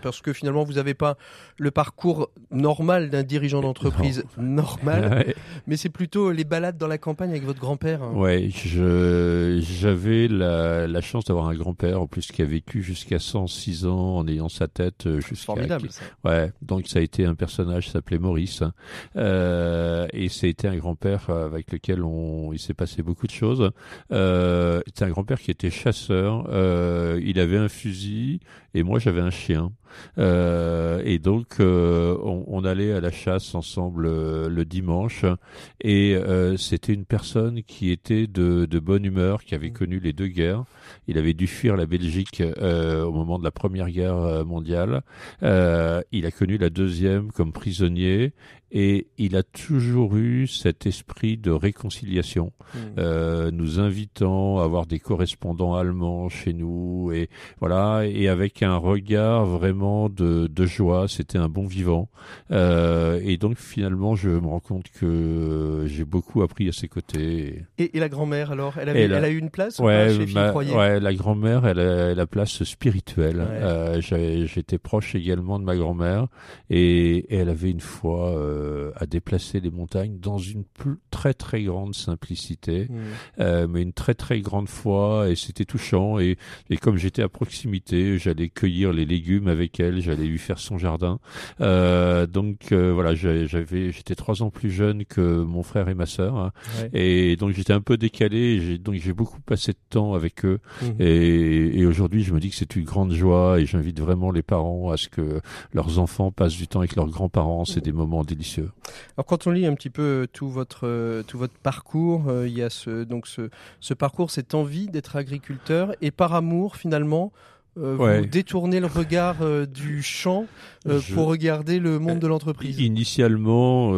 parce que finalement, vous n'avez pas le parcours normal d'un dirigeant d'entreprise normal, mais c'est plutôt les balades dans la campagne avec votre grand-père. Ouais, j'avais la, la, chance d'avoir un grand-père en plus qui a vécu jusqu'à 106 ans en ayant sa tête euh, jusqu'à. Formidable. Ça. Ouais, donc ça a été un personnage s'appelait Maurice euh, et c'était un grand-père avec lequel on il s'est passé beaucoup de choses. Euh, c'était un grand-père qui était chasseur. Euh, il avait un fusil et moi j'avais un chien. Euh, et donc, euh, on, on, allait à la chasse ensemble euh, le dimanche. Et c'était une personne qui était de, de, bonne humeur, qui avait mmh. connu les deux guerres. Il avait dû fuir la Belgique au moment de la Première Guerre mondiale. il a connu la deuxième comme prisonnier et il a toujours eu cet esprit de réconciliation, mmh. euh, nous invitant à avoir des correspondants allemands chez nous et voilà et avec un regard vraiment de, de joie. C'était un bon vivant euh, et donc finalement je me rends compte que j'ai beaucoup appris à ses côtés. Et, et la grand-mère alors, elle, avait, elle, a, eu une place ouais, chez ouais, la grand-mère, elle a la place spirituelle. Euh, J'étais proche également de ma grand-mère et, et, elle avait une foi. Euh, à déplacer les montagnes dans une très très grande simplicité, mmh. euh, mais une très très grande foi et c'était touchant et, et comme j'étais à proximité, j'allais cueillir les légumes avec elle, j'allais lui faire son jardin. Euh, donc euh, voilà, j'avais j'étais trois ans plus jeune que mon frère et ma sœur hein. et donc j'étais un peu décalé. donc j'ai beaucoup passé de temps avec eux mmh. et, et aujourd'hui je me dis que c'est une grande joie et j'invite vraiment les parents à ce que leurs enfants passent du temps avec leurs grands-parents. C'est mmh. des moments délicieux. Alors quand on lit un petit peu euh, tout votre euh, tout votre parcours, euh, il y a ce donc ce, ce parcours, cette envie d'être agriculteur et par amour finalement euh, vous détournez le regard euh, du champ euh, pour regarder le monde de l'entreprise Initialement,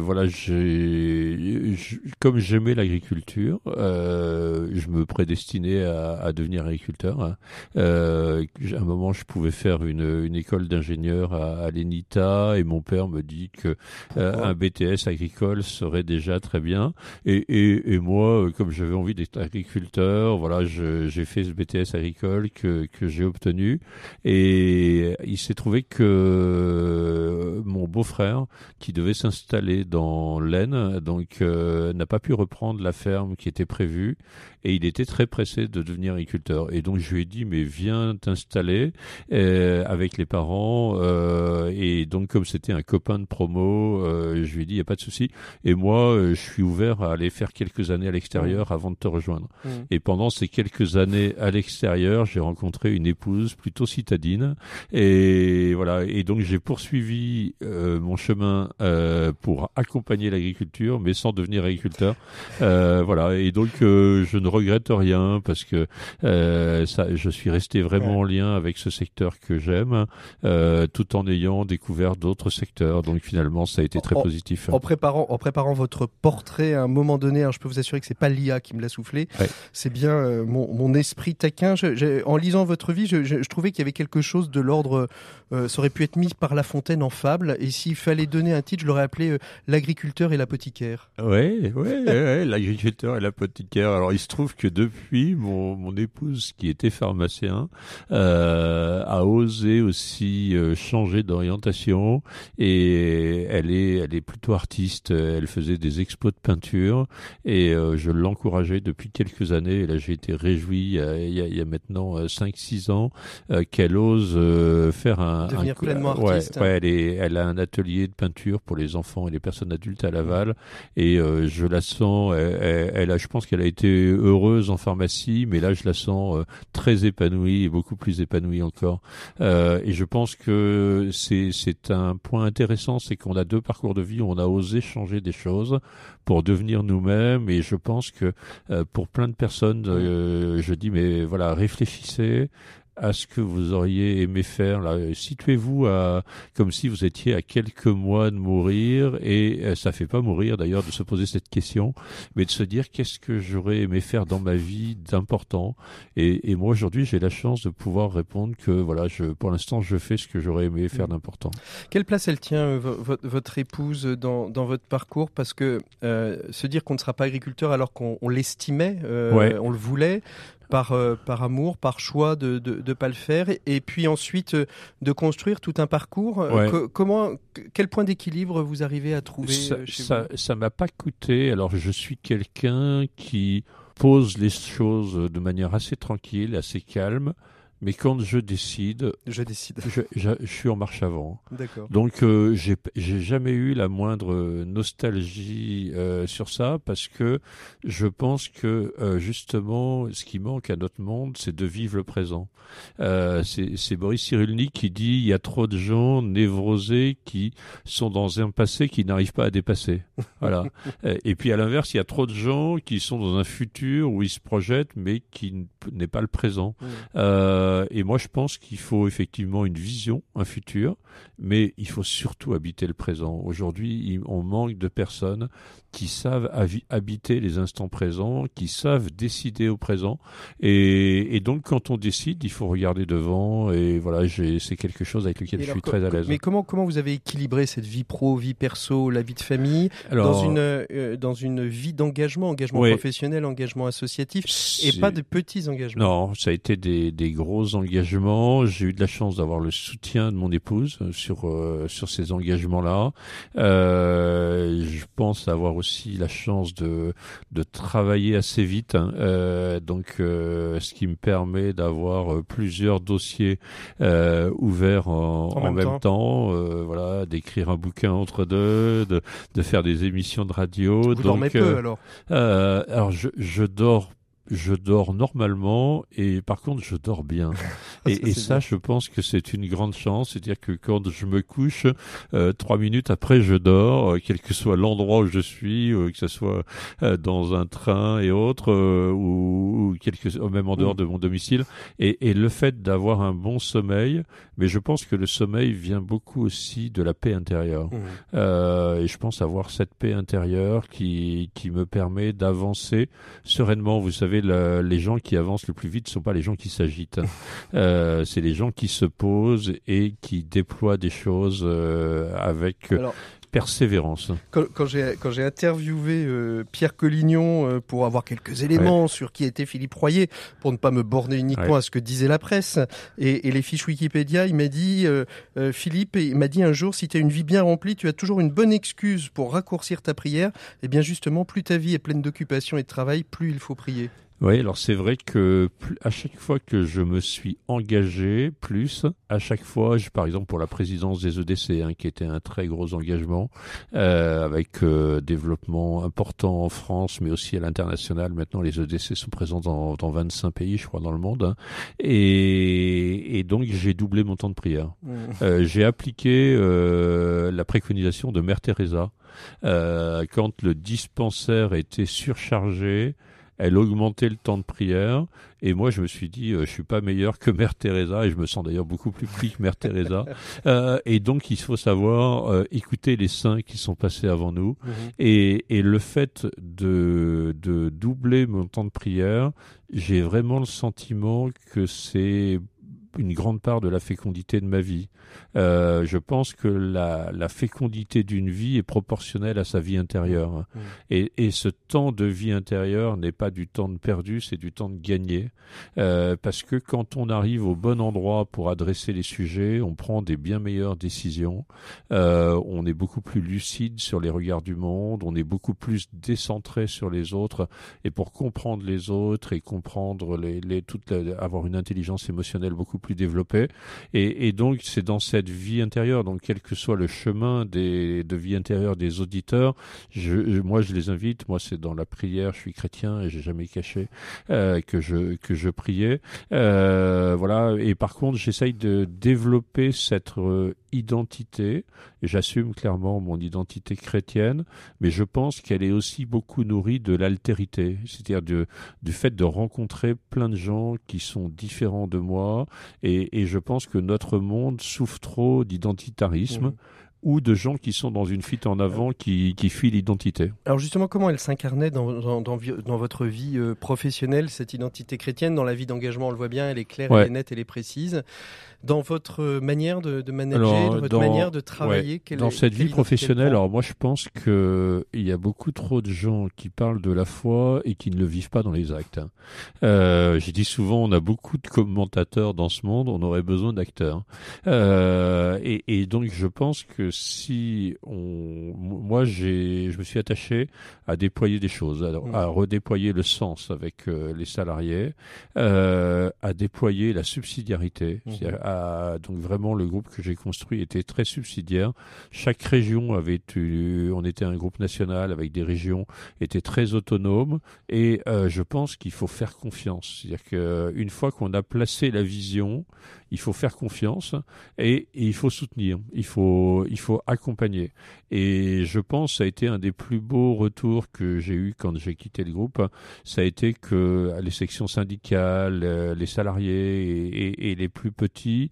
voilà, j'ai, comme j'aimais l'agriculture, je me prédestinais à, à devenir agriculteur. Hein. à un moment, je pouvais faire une, une école d'ingénieur à, à l'ENITA et mon père me dit que un BTS agricole serait déjà très bien. Et, et, et moi, comme j'avais envie d'être agriculteur, voilà, j'ai fait ce BTS agricole que, que j'ai obtenu. Et il s'est trouvé que mon beau-frère, qui devait s'installer dans l'Aisne, donc euh, n'a pas pu reprendre la ferme qui était prévue et il était très pressé de devenir agriculteur. Et donc je lui ai dit mais viens t'installer euh, avec les parents. Euh, et donc comme c'était un copain de promo, je lui ai dit il y a pas de souci. Et moi je suis ouvert à aller faire quelques années à l'extérieur mmh. avant de te rejoindre. Mmh. Et pendant ces quelques années à l'extérieur, j'ai rencontré une épouse plutôt citadine. Et voilà. Et donc j'ai poursuivi mon chemin pour accompagner l'agriculture, mais sans devenir agriculteur. voilà. Et donc je ne regrette rien parce que euh, ça, je suis resté vraiment en lien avec ce secteur que j'aime, euh, tout en ayant découvert d'autres secteurs. Donc finalement, ça a été très positif. En préparant, en préparant votre portrait, à un moment donné, hein, je peux vous assurer que c'est pas l'IA qui me l'a soufflé, c'est bien euh, mon, mon, esprit taquin. Je, en lisant votre vie, je, trouvais qu'il y avait quelque chose de l'ordre, euh, ça aurait pu être mis par La Fontaine en fable. Et s'il fallait donner un titre, je l'aurais appelé euh, l'agriculteur et l'apothicaire. Oui, ouais, l'agriculteur et l'apothicaire. Alors il se trouve que depuis, mon, épouse, qui était pharmacien, euh, a osé aussi changer d'orientation et elle est, plutôt artiste. Elle faisait des expos de peinture et je l'encourageais depuis quelques années. Et là, j'ai été réjoui il y a, il y a maintenant 5-6 euh, qu'elle ose faire un devenir pleinement ouais, artiste. ouais, elle est elle a un atelier de peinture pour les enfants et les personnes adultes à Laval et je la sens elle, elle, a je pense qu'elle a été heureuse en pharmacie mais là je la sens très épanouie et beaucoup plus épanouie encore et je pense que c'est c'est un point intéressant c'est qu'on a deux parcours de vie où on a osé changer des choses pour devenir nous-mêmes. Et je pense que euh, pour plein de personnes, euh, je dis mais voilà, réfléchissez à ce que vous auriez aimé faire là situez-vous à comme si vous étiez à quelques mois de mourir et euh, ça fait pas mourir d'ailleurs de se poser cette question mais de se dire qu'est-ce que j'aurais aimé faire dans ma vie d'important et, et, moi aujourd'hui j'ai la chance de pouvoir répondre que voilà je pour l'instant je fais ce que j'aurais aimé faire mmh. d'important quelle place elle tient euh, votre, votre épouse dans, dans votre parcours? Parce que euh, se dire qu'on ne sera pas agriculteur alors qu'on l'estimait euh, ouais. on le voulait par, euh, par amour, par choix de ne de, pas le faire, et, puis ensuite euh, de construire tout un parcours. Euh, comment, quel point d'équilibre vous arrivez à trouver ça, ça m'a pas coûté. Alors je suis quelqu'un qui pose les choses de manière assez tranquille, assez calme. Mais quand je décide, je décide. Je, je, je suis en marche avant. D'accord. Donc euh, j'ai j'ai jamais eu la moindre nostalgie euh, sur ça parce que je pense que euh, justement ce qui manque à notre monde, c'est de vivre le présent. Euh, c'est Boris Cyrulnik qui dit il y a trop de gens névrosés qui sont dans un passé qui n'arrivent pas à dépasser. Voilà. Et puis à l'inverse, il y a trop de gens qui sont dans un futur où ils se projettent mais qui n'est pas le présent. Mmh. Euh, et moi, je pense qu'il faut effectivement une vision, un futur, mais il faut surtout habiter le présent. Aujourd'hui, on manque de personnes qui savent habiter les instants présents, qui savent décider au présent. Et, et, donc, quand on décide, il faut regarder devant. Et voilà, c'est quelque chose avec lequel et je alors, suis très à l'aise. Mais comment, comment vous avez équilibré cette vie pro, vie perso, la vie de famille alors, dans, une, euh, dans une vie d'engagement, engagement oui. professionnel, engagement associatif, et pas de petits engagements? Non, ça a été des, des gros engagements. J'ai eu de la chance d'avoir le soutien de mon épouse sur, euh, sur ces engagements-là. Euh, je pense avoir aussi la chance de, de travailler assez vite, hein. euh, donc euh, ce qui me permet d'avoir plusieurs dossiers euh, ouverts en, En en même même, temps. temps, euh, voilà, d'écrire un bouquin entre deux, de, de faire des émissions de radio. Vous donc, dormez peu euh, alors? euh, alors je, je dors je dors normalement et par contre je dors bien. et, Ça, et c'est ça, bien. je pense que c'est une grande chance. C'est-à-dire que quand je me couche, euh, trois minutes après, je dors, euh, quel que soit l'endroit où je suis, euh, que ce soit euh, dans un train et autres, ou, ou quelque, même en dehors Mm. de mon domicile. Et, et le fait d'avoir un bon sommeil, mais je pense que le sommeil vient beaucoup aussi de la paix intérieure. Mmh. Euh, et je pense avoir cette paix intérieure qui, qui me permet d'avancer sereinement. Vous savez, les gens qui avancent le plus vite ne sont pas les gens qui s'agitent. Euh, c'est les gens qui se posent et qui déploient des choses euh, avec Alors, persévérance. quand, quand j'ai interviewé euh, Pierre Collignon euh, pour avoir quelques éléments sur qui était Philippe Royer, pour ne pas me borner uniquement Ouais. à ce que disait la presse et, et les fiches Wikipédia, il m'a dit euh, euh, Philippe, il m'a dit un jour si tu as une vie bien remplie, tu as toujours une bonne excuse pour raccourcir ta prière. Et bien justement, plus ta vie est pleine d'occupation et de travail, plus il faut prier. Oui, alors c'est vrai que à chaque fois que je me suis engagé plus, à chaque fois, je, par exemple pour la présidence des EDC, hein, qui était un très gros engagement, euh, avec euh, développement important en France, mais aussi à l'international. Maintenant, les EDC sont présents dans, dans 25 pays, je crois, dans le monde. hein. Et, et donc, j'ai doublé mon temps de prière. Euh, j'ai appliqué euh, la préconisation de Mère Teresa. Euh, quand le dispensaire était surchargé, elle augmentait le temps de prière. Et moi, je me suis dit, euh, je suis pas meilleur que Mère Teresa, et je me sens d'ailleurs beaucoup plus pris que Mère Teresa. Euh, et donc, il faut savoir euh, écouter les saints qui sont passés avant nous. Et, et le fait de, de doubler mon temps de prière, j'ai vraiment le sentiment que c'est une grande part de la fécondité de ma vie. Euh, je pense que la, la fécondité d'une vie est proportionnelle à sa vie intérieure. Mmh. Et, et, ce temps de vie intérieure n'est pas du temps de perdu, c'est du temps de gagné. Euh, parce que quand on arrive au bon endroit pour adresser les sujets, on prend des bien meilleures décisions. Euh, on est beaucoup plus lucide sur les regards du monde, on est beaucoup plus décentré sur les autres. Et pour comprendre les autres et comprendre les, les toute avoir une intelligence émotionnelle beaucoup plus développée. Et, donc c'est dans cette vie intérieure, donc quel que soit le chemin de vie intérieure des auditeurs, je, moi je les invite. Moi c'est dans la prière, je suis chrétien et j'ai jamais caché euh, que je que je priais. Euh, voilà. Et par contre, j'essaye de développer cette identité. J'assume clairement mon identité chrétienne, mais je pense qu'elle est aussi beaucoup nourrie de l'altérité, c'est-à-dire du fait de rencontrer plein de gens qui sont différents de moi, et, et je pense que notre monde souffre trop d'identitarisme. Mmh ou de gens qui sont dans une fuite en avant qui, qui fuient l'identité. Alors justement, comment elle s'incarnait dans, dans, dans, votre vie euh, professionnelle, cette identité chrétienne? Dans la vie d'engagement, on le voit bien, elle est claire, elle est nette, elle est précise. Dans votre manière de, de manager, dans votre manière de travailler Dans cette vie professionnelle, alors moi je pense qu'il y a beaucoup trop de gens qui parlent de la foi et qui ne le vivent pas dans les actes. Hein. Euh, J'ai dit souvent, on a beaucoup de commentateurs dans ce monde, on aurait besoin d'acteurs. Euh, et, et donc je pense que si on, moi j'ai, je me suis attaché à déployer des choses, à, mm. redéployer le sens avec euh, les salariés, euh, à déployer la subsidiarité. Mm-hmm. donc vraiment le groupe que j'ai construit était très subsidiaire. Chaque région avait eu, on était un groupe national avec des régions étaient très autonomes et euh, je pense qu'il faut faire confiance. C'est-à-dire qu'une fois qu'on a placé la vision, il faut faire confiance et, il faut soutenir, il faut, il faut accompagner. Et je pense ça a été un des plus beaux retours que j'ai eu quand j'ai quitté le groupe. Ça a été que les sections syndicales, euh, les salariés et les plus petits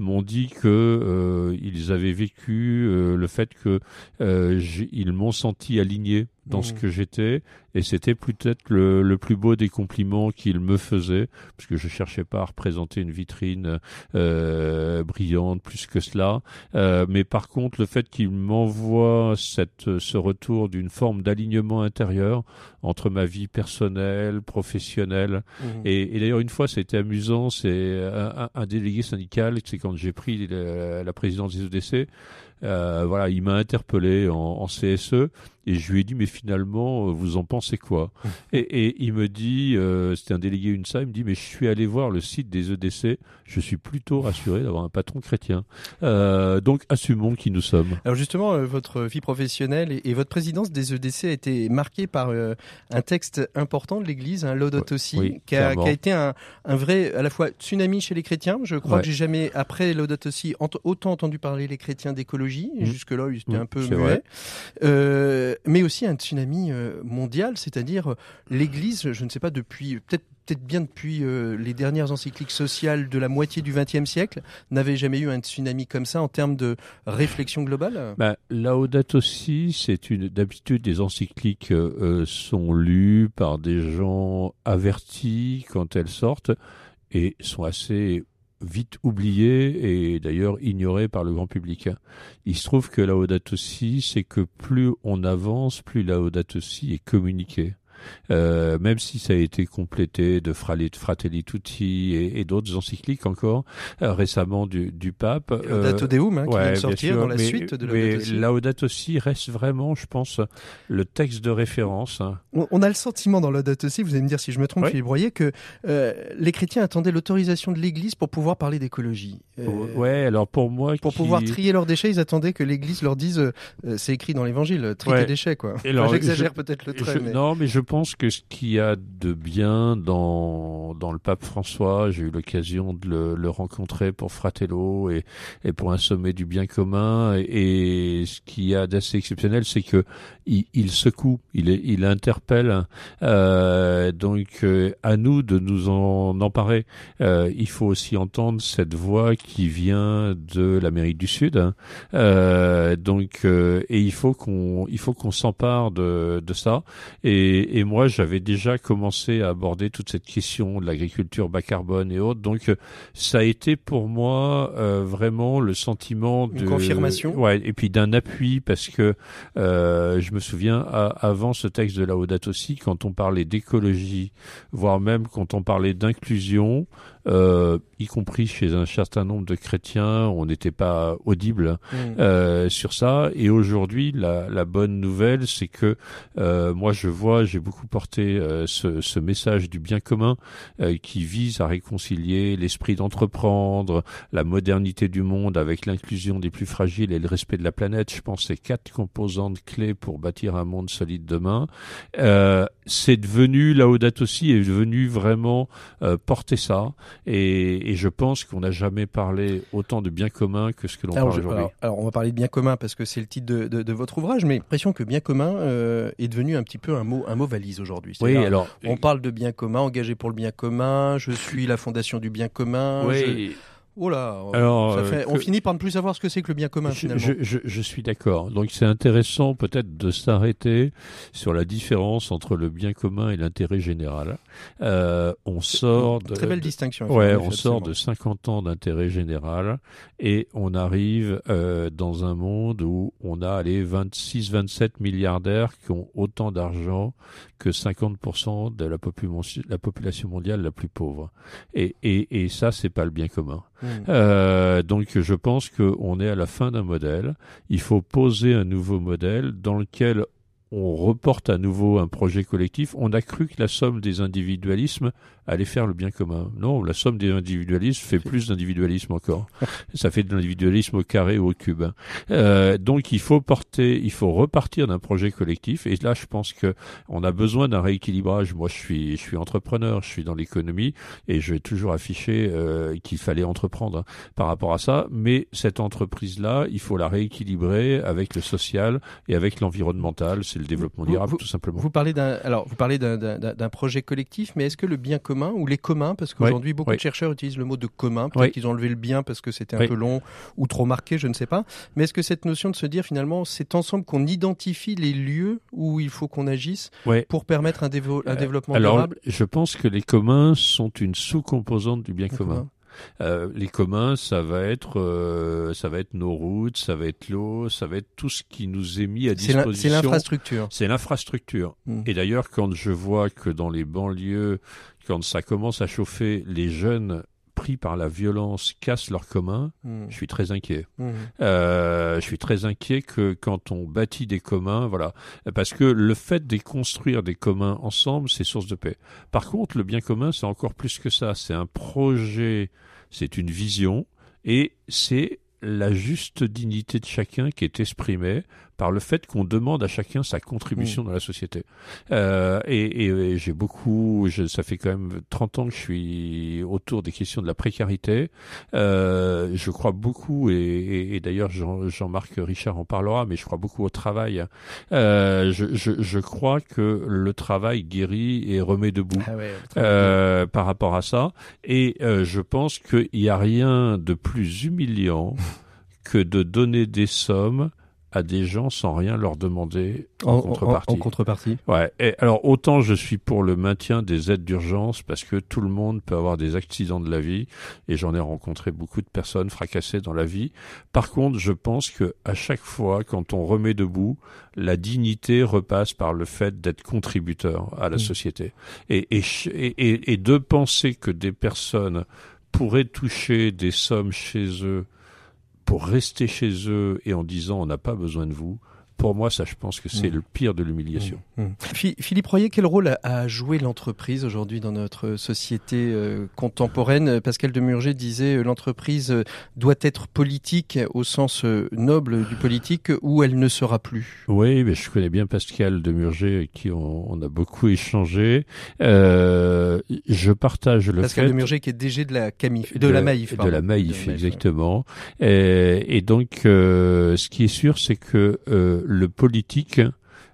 m'ont dit que euh, ils avaient vécu euh, le fait que euh, ils m'ont senti aligné dans ce mmh. que j'étais et c'était peut-être le, le, plus beau des compliments qu'ils me faisaient parce que je cherchais pas à représenter une vitrine euh, brillante plus que cela euh, mais par contre le fait qu'ils m'envoient cette ce retour d'une forme d'alignement intérieur entre ma vie personnelle professionnelle mmh. et, et d'ailleurs une fois c'était amusant c'est un, un, délégué syndical c'est quand j'ai pris la, la présidence des EDC euh, voilà, il m'a interpellé en, en, CSE et je lui ai dit mais finalement euh, vous en pensez quoi? Et, et, il me dit, euh, c'était un délégué UNSA, il me dit mais je suis allé voir le site des EDC, je suis plutôt rassuré d'avoir un patron chrétien. Euh, donc assumons qui nous sommes. Alors justement, votre vie professionnelle et, et, votre présidence des EDC a été marquée par un texte important de l'Église, un Laudato Si, qui, a, qui, a, été un, un, vrai à la fois tsunami chez les chrétiens. Je crois ouais. que j'ai jamais après Laudato Si autant entendu parler les chrétiens d'écologie Mmh. Jusque-là, il était mmh, un peu muet. Euh, mais aussi un tsunami euh, mondial, c'est-à-dire euh, l'Église, je ne sais pas, depuis peut-être peut-être bien depuis euh, les dernières encycliques sociales de la moitié du XXe siècle, n'avait jamais eu un tsunami comme ça en termes de réflexion globale? Bah, Laudato Si, c'est une d'habitude des encycliques euh, sont lues par des gens avertis quand elles sortent et sont assez vite oublié et d'ailleurs ignoré par le grand public. Il se trouve que Laudato Si, c'est que plus on avance, plus Laudato Si est communiqué. Euh, même si ça a été complété de Fratelli Tutti et, et d'autres encycliques encore euh, récemment du, du pape. Laudato Deum, hein, qui ouais, vient de sortir sûr, dans la mais, suite de Laudato Si. Laudato Si reste vraiment, je pense, le texte de référence. Hein. On, on, a le sentiment dans Laudato Si, vous allez me dire si je me trompe, oui. Philippe Broyer, que euh, les chrétiens attendaient l'autorisation de l'Église pour pouvoir parler d'écologie. Euh, ouais, alors pour moi, pour qui... pouvoir trier leurs déchets, ils attendaient que l'Église leur dise, euh, c'est écrit dans l'Évangile, trier ouais. tes déchets, quoi. Enfin, J'exagère peut-être le trait. Je, mais... Non, mais je pense que ce qu'il y a de bien dans, dans le pape François, j'ai eu l'occasion de le, le, rencontrer pour Fratello et, et pour un sommet du bien commun. Et, et ce qu'il y a d'assez exceptionnel, c'est que il, il, secoue, il, il interpelle. Euh, donc euh, à nous de nous en emparer. Euh, il faut aussi entendre cette voix qui vient de l'Amérique du Sud. Hein. Euh, donc et il faut qu'on il faut qu'on s'empare de, de ça et, et moi, j'avais déjà commencé à aborder toute cette question de l'agriculture bas carbone et autres. Donc, ça a été pour moi vraiment le sentiment de confirmation? Ouais, et puis d'un appui parce que je me souviens avant ce texte de la Audate aussi, quand on parlait d'écologie, voire même quand on parlait d'inclusion, euh, y compris chez un certain nombre de chrétiens, on n'était pas audible mmh. euh, sur ça. Et aujourd'hui, la, la, bonne nouvelle, c'est que euh, moi, je vois, j'ai beaucoup porté euh, ce, ce, message du bien commun euh, qui vise à réconcilier l'esprit d'entreprendre, la modernité du monde avec l'inclusion des plus fragiles et le respect de la planète. Je pense que c'est quatre composantes clés pour bâtir un monde solide demain. c'est devenu, la Audate aussi est devenu vraiment porter ça. Et, et je pense qu'on n'a jamais parlé autant de bien commun que ce que l'on parle aujourd'hui. Alors, on va parler de bien commun parce que c'est le titre de, de, de, votre ouvrage, mais l'impression que bien commun euh, est devenu un petit peu un mot, un mot valise aujourd'hui. Oui, alors on parle de bien commun, engagé pour le bien commun. Je suis la fondation du bien commun. Oui. Oh là, Alors, ça fait, on finit par ne plus savoir ce que c'est que le bien commun finalement. Je, je, je suis d'accord. Donc c'est intéressant peut-être de s'arrêter sur la différence entre le bien commun et l'intérêt général. Euh, on sort de très belle distinction. Ouais, on sort de 50 ans d'intérêt général et on arrive euh, dans un monde où on a les 26-27 milliardaires qui ont autant d'argent que 50% de la, la, population mondiale la plus pauvre. Et, et, et ça, c'est pas le bien commun. Mmh. Euh, donc je pense qu'on est à la fin d'un modèle. Il faut poser un nouveau modèle dans lequel on reporte à nouveau un projet collectif. On a cru que la somme des individualismes allait faire le bien commun. Non, la somme des individualismes fait plus d'individualisme encore. Ça fait de l'individualisme au carré ou au cube. Euh, donc il faut porter, il faut repartir d'un projet collectif. Et là, je pense que on a besoin d'un rééquilibrage. Moi, je suis, je suis entrepreneur, je suis dans l'économie et je vais toujours afficher euh, qu'il fallait entreprendre hein, par rapport à ça. Mais cette entreprise-là, il faut la rééquilibrer avec le social et avec l'environnemental. C'est le développement durable, tout simplement. Vous parlez d'un, alors vous parlez d'un projet collectif, mais est-ce que le bien commun ou les communs, parce qu'aujourd'hui beaucoup de chercheurs utilisent le mot de commun, peut-être qu'ils ont enlevé le bien parce que c'était un peu long ou trop marqué, je ne sais pas. Mais est-ce que cette notion de se dire finalement, c'est ensemble qu'on identifie les lieux où il faut qu'on agisse pour permettre un, un développement alors, durable? Je pense que les communs sont une sous-composante du bien commun. Euh, les communs, ça va être, euh, ça va être nos routes, ça va être l'eau, ça va être tout ce qui nous est mis à disposition. C'est l'infrastructure. C'est l'infrastructure. Hmm. Et d'ailleurs, quand je vois que dans les banlieues, quand ça commence à chauffer, les jeunes pris par la violence cassent leurs communs, hmm. je suis très inquiet. Hmm. Euh, je suis très inquiet que quand on bâtit des communs, voilà, parce que le fait de construire des communs ensemble, c'est source de paix. Par contre, le bien commun, c'est encore plus que ça. C'est un projet, c'est une vision, et c'est la juste dignité de chacun qui est exprimée par le fait qu'on demande à chacun sa contribution mm. dans la société. Euh, et, et, j'ai beaucoup, je, ça fait quand même 30 ans que je suis autour des questions de la précarité. Euh, je crois beaucoup, et, et d'ailleurs Jean-Marc Richard en parlera, mais je crois beaucoup au travail. Euh, je, je, je, crois que le travail guérit et remet debout ah euh, par rapport à ça. Et euh, je pense qu'il n'y a rien de plus humiliant que de donner des sommes à des gens sans rien leur demander en, contrepartie. En, contrepartie. Ouais. Et alors autant je suis pour le maintien des aides d'urgence parce que tout le monde peut avoir des accidents de la vie et j'en ai rencontré beaucoup de personnes fracassées dans la vie. Par contre, je pense que à chaque fois quand on remet debout, la dignité repasse par le fait d'être contributeur à la mmh. société et, et, et, et de penser que des personnes pourraient toucher des sommes chez eux pour rester chez eux et en disant on n'a pas besoin de vous, pour moi, ça, je pense que c'est mm. le pire de l'humiliation. Mm. Mm. Philippe Royer, quel rôle a joué l'entreprise aujourd'hui dans notre société euh, contemporaine? Pascal Demurger disait euh, l'entreprise euh, doit être politique au sens noble du politique ou elle ne sera plus? Oui, mais je connais bien Pascal Demurger avec qui on, a beaucoup échangé. je partage le Pascal fait... Demurger qui est DG de la Camif, de, la Maïf. De la Maïf, exactement. Et, et donc, ce qui est sûr, c'est que le politique,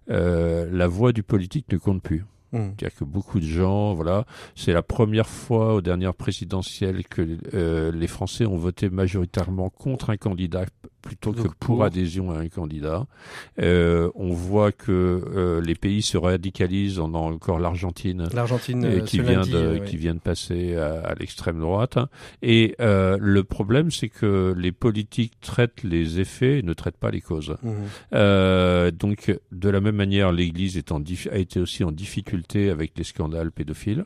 euh, la voix du politique ne compte plus. Hmm. C'est-à-dire que beaucoup de gens, voilà, c'est la première fois aux dernières présidentielles que euh, les Français ont voté majoritairement contre un candidat plutôt que pour, adhésion à un candidat. on voit que les pays se radicalisent. On a encore l'Argentine, l'Argentine qui vient de qui vient de passer à, l'extrême droite. Et le problème, c'est que les politiques traitent les effets et ne traitent pas les causes. Mmh. donc, de la même manière, l'Église est en, a été aussi en difficulté avec les scandales pédophiles.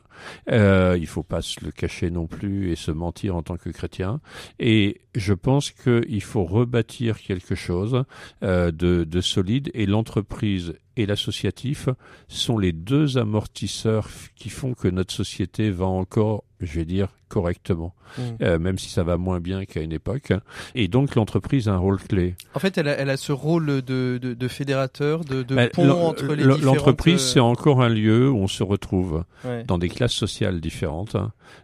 Euh, il faut pas se le cacher non plus et se mentir en tant que chrétien. Et je pense qu'il faut rebâtir quelque chose euh, de, de solide et l'entreprise et l'associatif sont les deux amortisseurs qui font que notre société va encore, je vais dire, correctement, mmh. euh, même si ça va moins bien qu'à une époque. Et donc l'entreprise a un rôle clé. En fait, elle a, elle a ce rôle de, de, de fédérateur, de, de pont entre les différentes... L'entreprise, euh, c'est encore un lieu où on se retrouve dans des classes sociales différentes.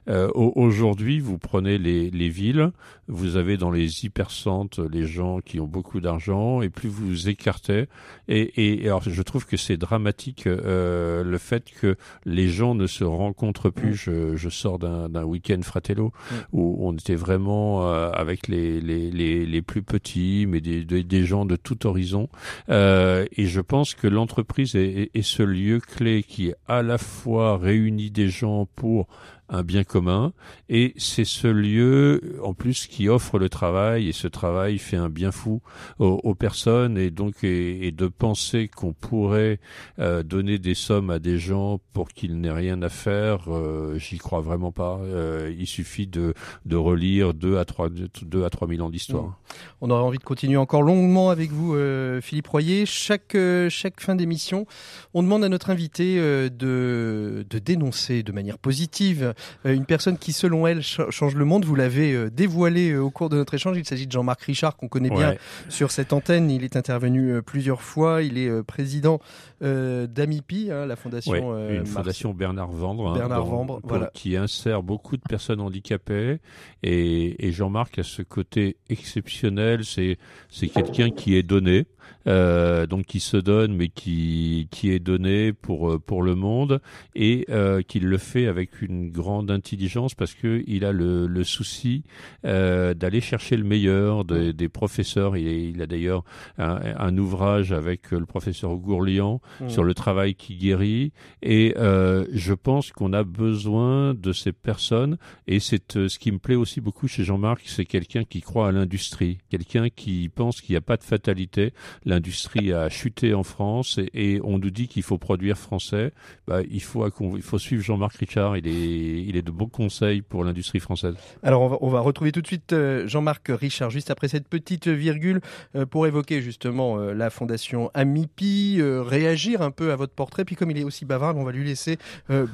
Euh, Aujourd'hui, vous prenez les, les villes, vous avez dans les hypercentres les gens qui ont beaucoup d'argent, et plus vous vous écartez, et, et alors je trouve que c'est dramatique euh, le fait que les gens ne se rencontrent plus. Je, je sors d'un week-end Fratello où on était vraiment euh, avec les, les, les, les, plus petits, mais des, des, gens de tout horizon. Euh, et je pense que l'entreprise est, est, ce lieu clé qui à la fois réunit des gens pour un bien commun. Et c'est ce lieu en plus qui offre le travail. Et ce travail fait un bien fou aux, personnes. Et donc et, de penser qu'on pourrait euh, donner des sommes à des gens pour qu'ils n'aient rien à faire euh, j'y crois vraiment pas. Euh, il suffit de, de relire deux à trois deux à trois mille ans d'histoire. Mmh. on aurait envie de continuer encore longuement avec vous Philippe Royer. Chaque chaque fin d'émission on demande à notre invité de de dénoncer de manière positive euh, une personne qui, selon elle, change le monde. Vous l'avez euh, dévoilé euh, au cours de notre échange. Il s'agit de Jean-Marc Richard, qu'on connaît bien sur cette antenne. Il est intervenu plusieurs fois. Il est président d'Amipi, hein, la fondation, fondation Bernard Vendre, hein, Bernard Vendre, voilà. qui insère beaucoup de personnes handicapées. Et, et Jean-Marc a ce côté exceptionnel. C'est quelqu'un qui est donné. Euh, donc qui se donne, mais qui qui est donné pour euh, pour le monde et euh, qui le fait avec une grande intelligence parce que il a le, le souci euh, d'aller chercher le meilleur des, des professeurs. Il, il a d'ailleurs un, un, ouvrage avec le professeur Gourlian mmh. sur le travail qui guérit et je pense qu'on a besoin de ces personnes et c'est ce qui me plaît aussi beaucoup chez Jean-Marc, c'est quelqu'un qui croit à l'industrie, quelqu'un qui pense qu'il n'y a pas de fatalité l'industrie a chuté en France et, on nous dit qu'il faut produire français. Bah, il faut il faut suivre Jean-Marc Richard. Il est il est de bons conseils pour l'industrie française. Alors on va, on va retrouver tout de suite euh, Jean-Marc Richard juste après cette petite virgule euh, pour évoquer justement euh, la fondation Amipi, réagir un peu à votre portrait. Puis comme il est aussi bavard, on va lui laisser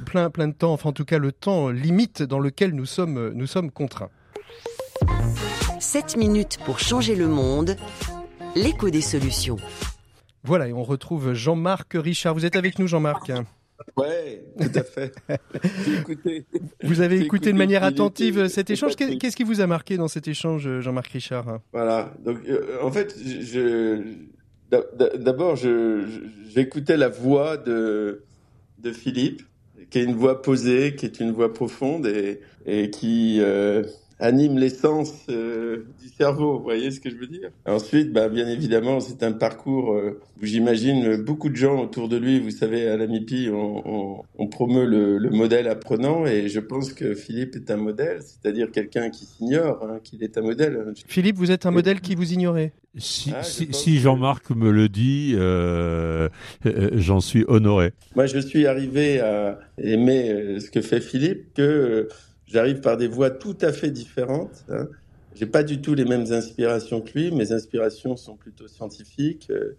plein plein de temps. Enfin en tout cas le temps limite dans lequel nous sommes nous sommes contraints. 7 minutes pour changer le monde l'écho des solutions. Voilà, et on retrouve Jean-Marc Richard. Vous êtes avec nous, Jean-Marc Oui, tout à fait. Vous avez écouté, de manière attentive cet échange. Qu'est-ce qui vous a marqué dans cet échange, Jean-Marc Richard Voilà. Donc, euh, en fait, d'abord, j'écoutais la voix de, de Philippe, qui est une voix posée, qui est une voix profonde et, et qui, euh, anime l'essence euh, du cerveau, vous voyez ce que je veux dire? Ensuite, bah, bien évidemment, c'est un parcours euh, où j'imagine beaucoup de gens autour de lui, vous savez, à la MIPI, on, on, promeut le, le, modèle apprenant et je pense que Philippe est un modèle, c'est-à-dire quelqu'un qui s'ignore, hein, qu'il est un modèle. Philippe, vous êtes un modèle qui vous ignorez Si, ah, si, Jean-Marc me le dit, euh, euh, j'en suis honoré. Moi, je suis arrivé à aimer ce que fait Philippe que J'arrive par des voies tout à fait différentes. Hein. J'ai pas du tout les mêmes inspirations que lui. Mes inspirations sont plutôt scientifiques euh,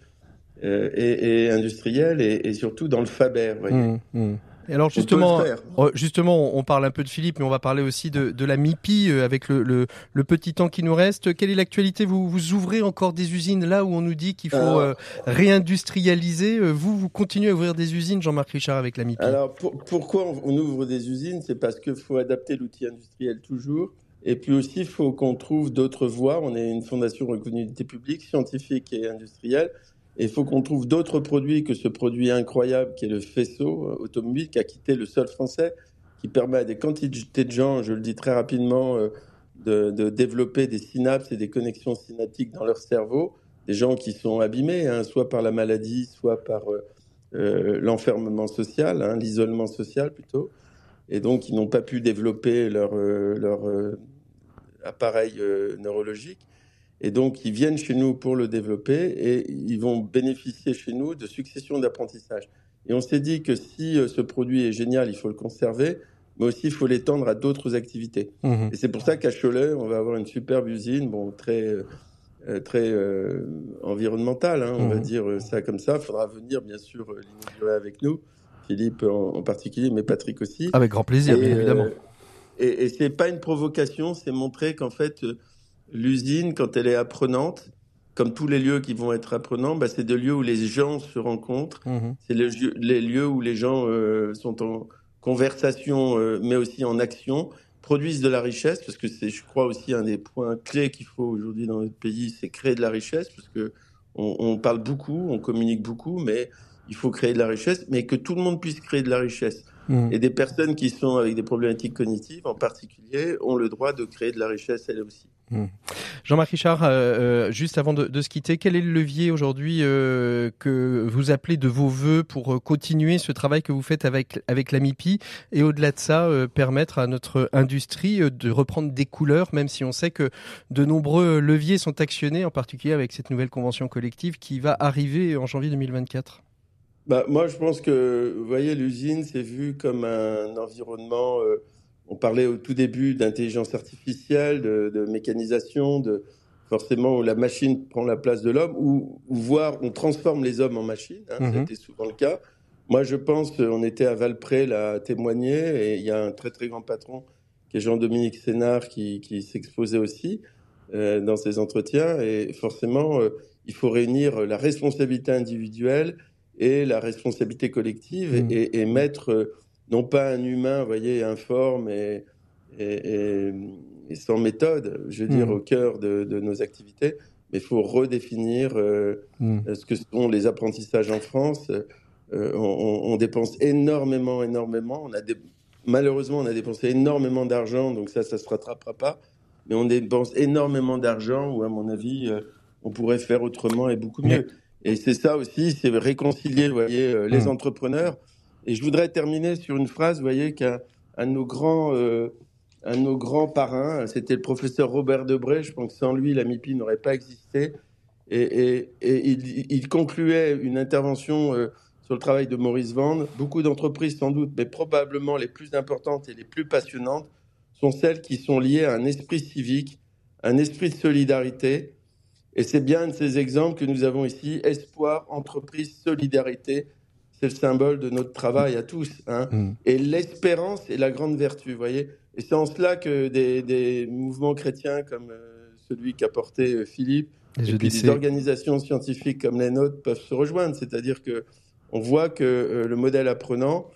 euh et, industrielles et, surtout dans le Faber. Mmh, mmh. Et alors justement, oh, justement, on parle un peu de Philippe, mais on va parler aussi de, de la MIPI euh, avec le, le, le, petit temps qui nous reste. Quelle est l'actualité? Vous, vous ouvrez encore des usines là où on nous dit qu'il faut euh, réindustrialiser. Euh, vous, vous continuez à ouvrir des usines, Jean-Marc Richard, avec la MIPI. Alors pourquoi on ouvre des usines? C'est parce qu'il faut adapter l'outil industriel toujours. Et puis aussi, il faut qu'on trouve d'autres voies. On est une fondation reconnue d'utilité publique, scientifique et industrielle il faut qu'on trouve d'autres produits que ce produit incroyable qui est le faisceau euh, automobile qui a quitté le sol français, qui permet à des quantités de gens, je le dis très rapidement, euh, de, développer des synapses et des connexions synaptiques dans leur cerveau, des gens qui sont abîmés, hein, soit par la maladie, soit par l'enfermement social, hein, l'isolement social plutôt, et donc qui n'ont pas pu développer leur appareil neurologique. Et donc, ils viennent chez nous pour le développer et ils vont bénéficier chez nous de successions d'apprentissage. Et on s'est dit que si ce produit est génial, il faut le conserver, mais aussi il faut l'étendre à d'autres activités. Mmh. Et c'est pour ça qu'à Cholet, on va avoir une superbe usine, bon, très, euh, très euh, environnementale, hein, on va mmh. dire ça comme ça. Il faudra venir, bien sûr, l'inaugurer avec nous, Philippe en, particulier, mais Patrick aussi. Avec grand plaisir, bien évidemment. Euh, et, et c'est pas une provocation, c'est montrer qu'en fait, l'usine, quand elle est apprenante, comme tous les lieux qui vont être apprenants, bah, c'est des lieux où les gens se rencontrent. Mmh. C'est les, lieux où les gens sont en conversation, euh, mais aussi en action, produisent de la richesse, parce que c'est, je crois, aussi un des points clés qu'il faut aujourd'hui dans notre pays, c'est créer de la richesse, parce que on, parle beaucoup, on communique beaucoup, mais il faut créer de la richesse, mais que tout le monde puisse créer de la richesse. Mmh. Et des personnes qui sont avec des problématiques cognitives, en particulier, ont le droit de créer de la richesse elles aussi. Mmh. Jean-Marc Richard, euh, euh, juste avant de, se quitter, quel est le levier aujourd'hui euh, que vous appelez de vos voeux pour continuer ce travail que vous faites avec, avec la MIPI et au-delà de ça, permettre à notre industrie de reprendre des couleurs, même si on sait que de nombreux leviers sont actionnés, en particulier avec cette nouvelle convention collective qui va arriver en janvier 2024 bah, Moi, je pense que, voyez, l'usine, c'est vu comme un environnement on parlait au tout début d'intelligence artificielle, de, mécanisation, de forcément où la machine prend la place de l'homme, ou, voir on transforme les hommes en machines. Hein, C'était mhm. souvent le cas. Moi, je pense, on était à Valpré là témoigner, et il y a un très très grand patron qui est Jean-Dominique Sénard qui, s'exposait aussi euh, dans ses entretiens. Et forcément, euh, il faut réunir la responsabilité individuelle et la responsabilité collective mhm. et, mettre non pas un humain, vous voyez, informe et, et, sans méthode, je veux dire, hmm. au cœur de, nos activités, mais il faut redéfinir euh, hmm. ce que sont les apprentissages en France. Euh, on, dépense énormément, énormément. On a Malheureusement, on a dépensé énormément d'argent, donc ça, ça se rattrapera pas. Mais on dépense énormément d'argent, où à mon avis, euh, on pourrait faire autrement et beaucoup mieux. Et c'est ça aussi, c'est réconcilier, vous voyez, les hmm. entrepreneurs et je voudrais terminer sur une phrase, vous voyez, qu'un de nos grands, euh, nos grands parrains, c'était le professeur Robert Debré. Je pense que sans lui, la MIPI n'aurait pas existé. Et, il, concluait une intervention euh, sur le travail de Maurice Vande. Beaucoup d'entreprises, sans doute, mais probablement les plus importantes et les plus passionnantes, sont celles qui sont liées à un esprit civique, un esprit de solidarité. Et c'est bien de ces exemples que nous avons ici, espoir, entreprise, solidarité c'est le symbole de notre travail à tous. Hein. Mm. Et l'espérance est la grande vertu, vous voyez. Et c'est en cela que des, mouvements chrétiens comme euh, celui qu'a porté euh, Philippe, et, puis des organisations scientifiques comme les nôtres peuvent se rejoindre. C'est-à-dire que on voit que euh, le modèle apprenant,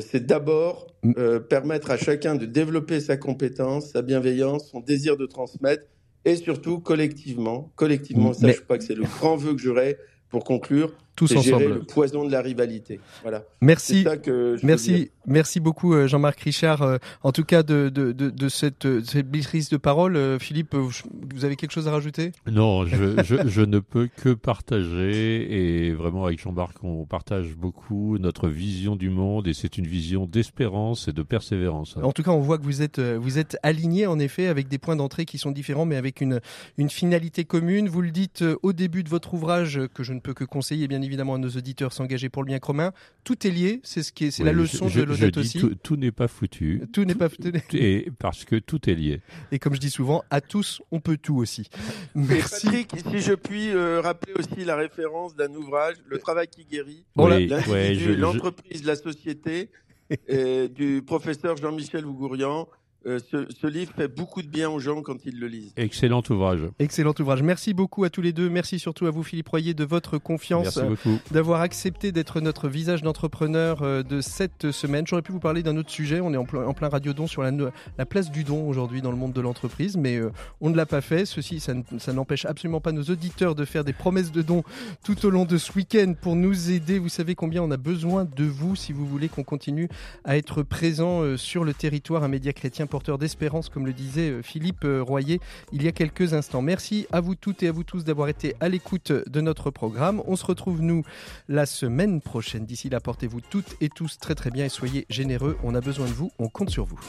c'est d'abord mm. permettre à chacun de développer sa compétence, sa bienveillance, son désir de transmettre, et surtout collectivement. Collectivement, ça, je crois que c'est le grand vœu que j'aurais pour conclure, tous ensemble. le poison de la rivalité. Voilà. Merci. merci, merci beaucoup euh, Jean-Marc Richard. Euh, en tout cas de, de, de, de cette, cette prise de parole, euh, Philippe, vous avez quelque chose à rajouter? Non, je, je, je, ne peux que partager et vraiment avec Jean-Marc, on partage beaucoup notre vision du monde et c'est une vision d'espérance et de persévérance. En tout cas, on voit que vous êtes vous êtes aligné en effet avec des points d'entrée qui sont différents, mais avec une une finalité commune. Vous le dites au début de votre ouvrage que je ne peux que conseiller bien évidemment à nos auditeurs s'engager pour le bien commun. Tout est lié, c'est ce qui est, c'est la leçon de l'audace aussi. Tout, n'est pas foutu. Tout n'est pas foutu. Et parce que tout est lié. Et comme je dis souvent, à tous, on peut tout aussi. Merci. Patrick, si je puis euh, rappeler aussi la référence d'un ouvrage, Le travail qui guérit, l'entreprise, la société, du professeur Jean-Michel Ougourian, euh, ce, livre fait beaucoup de bien aux gens quand ils le lisent. Excellent ouvrage. Excellent ouvrage. Merci beaucoup à tous les deux. Merci surtout à vous, Philippe Royer, de votre confiance, euh, d'avoir accepté d'être notre visage d'entrepreneur euh, de cette semaine. J'aurais pu vous parler d'un autre sujet. On est en, plein, en plein radio don sur la, la place du don aujourd'hui dans le monde de l'entreprise, mais on ne l'a pas fait. Ceci, ça, ça n'empêche absolument pas nos auditeurs de faire des promesses de dons tout au long de ce week-end pour nous aider. Vous savez combien on a besoin de vous si vous voulez qu'on continue à être présent sur le territoire, un média chrétien porteur d'espérance, comme le disait Philippe Royer il y a quelques instants. Merci à vous toutes et à vous tous d'avoir été à l'écoute de notre programme. On se retrouve, nous, la semaine prochaine. D'ici là, portez-vous toutes et tous très très bien et soyez généreux. On a besoin de vous, on compte sur vous.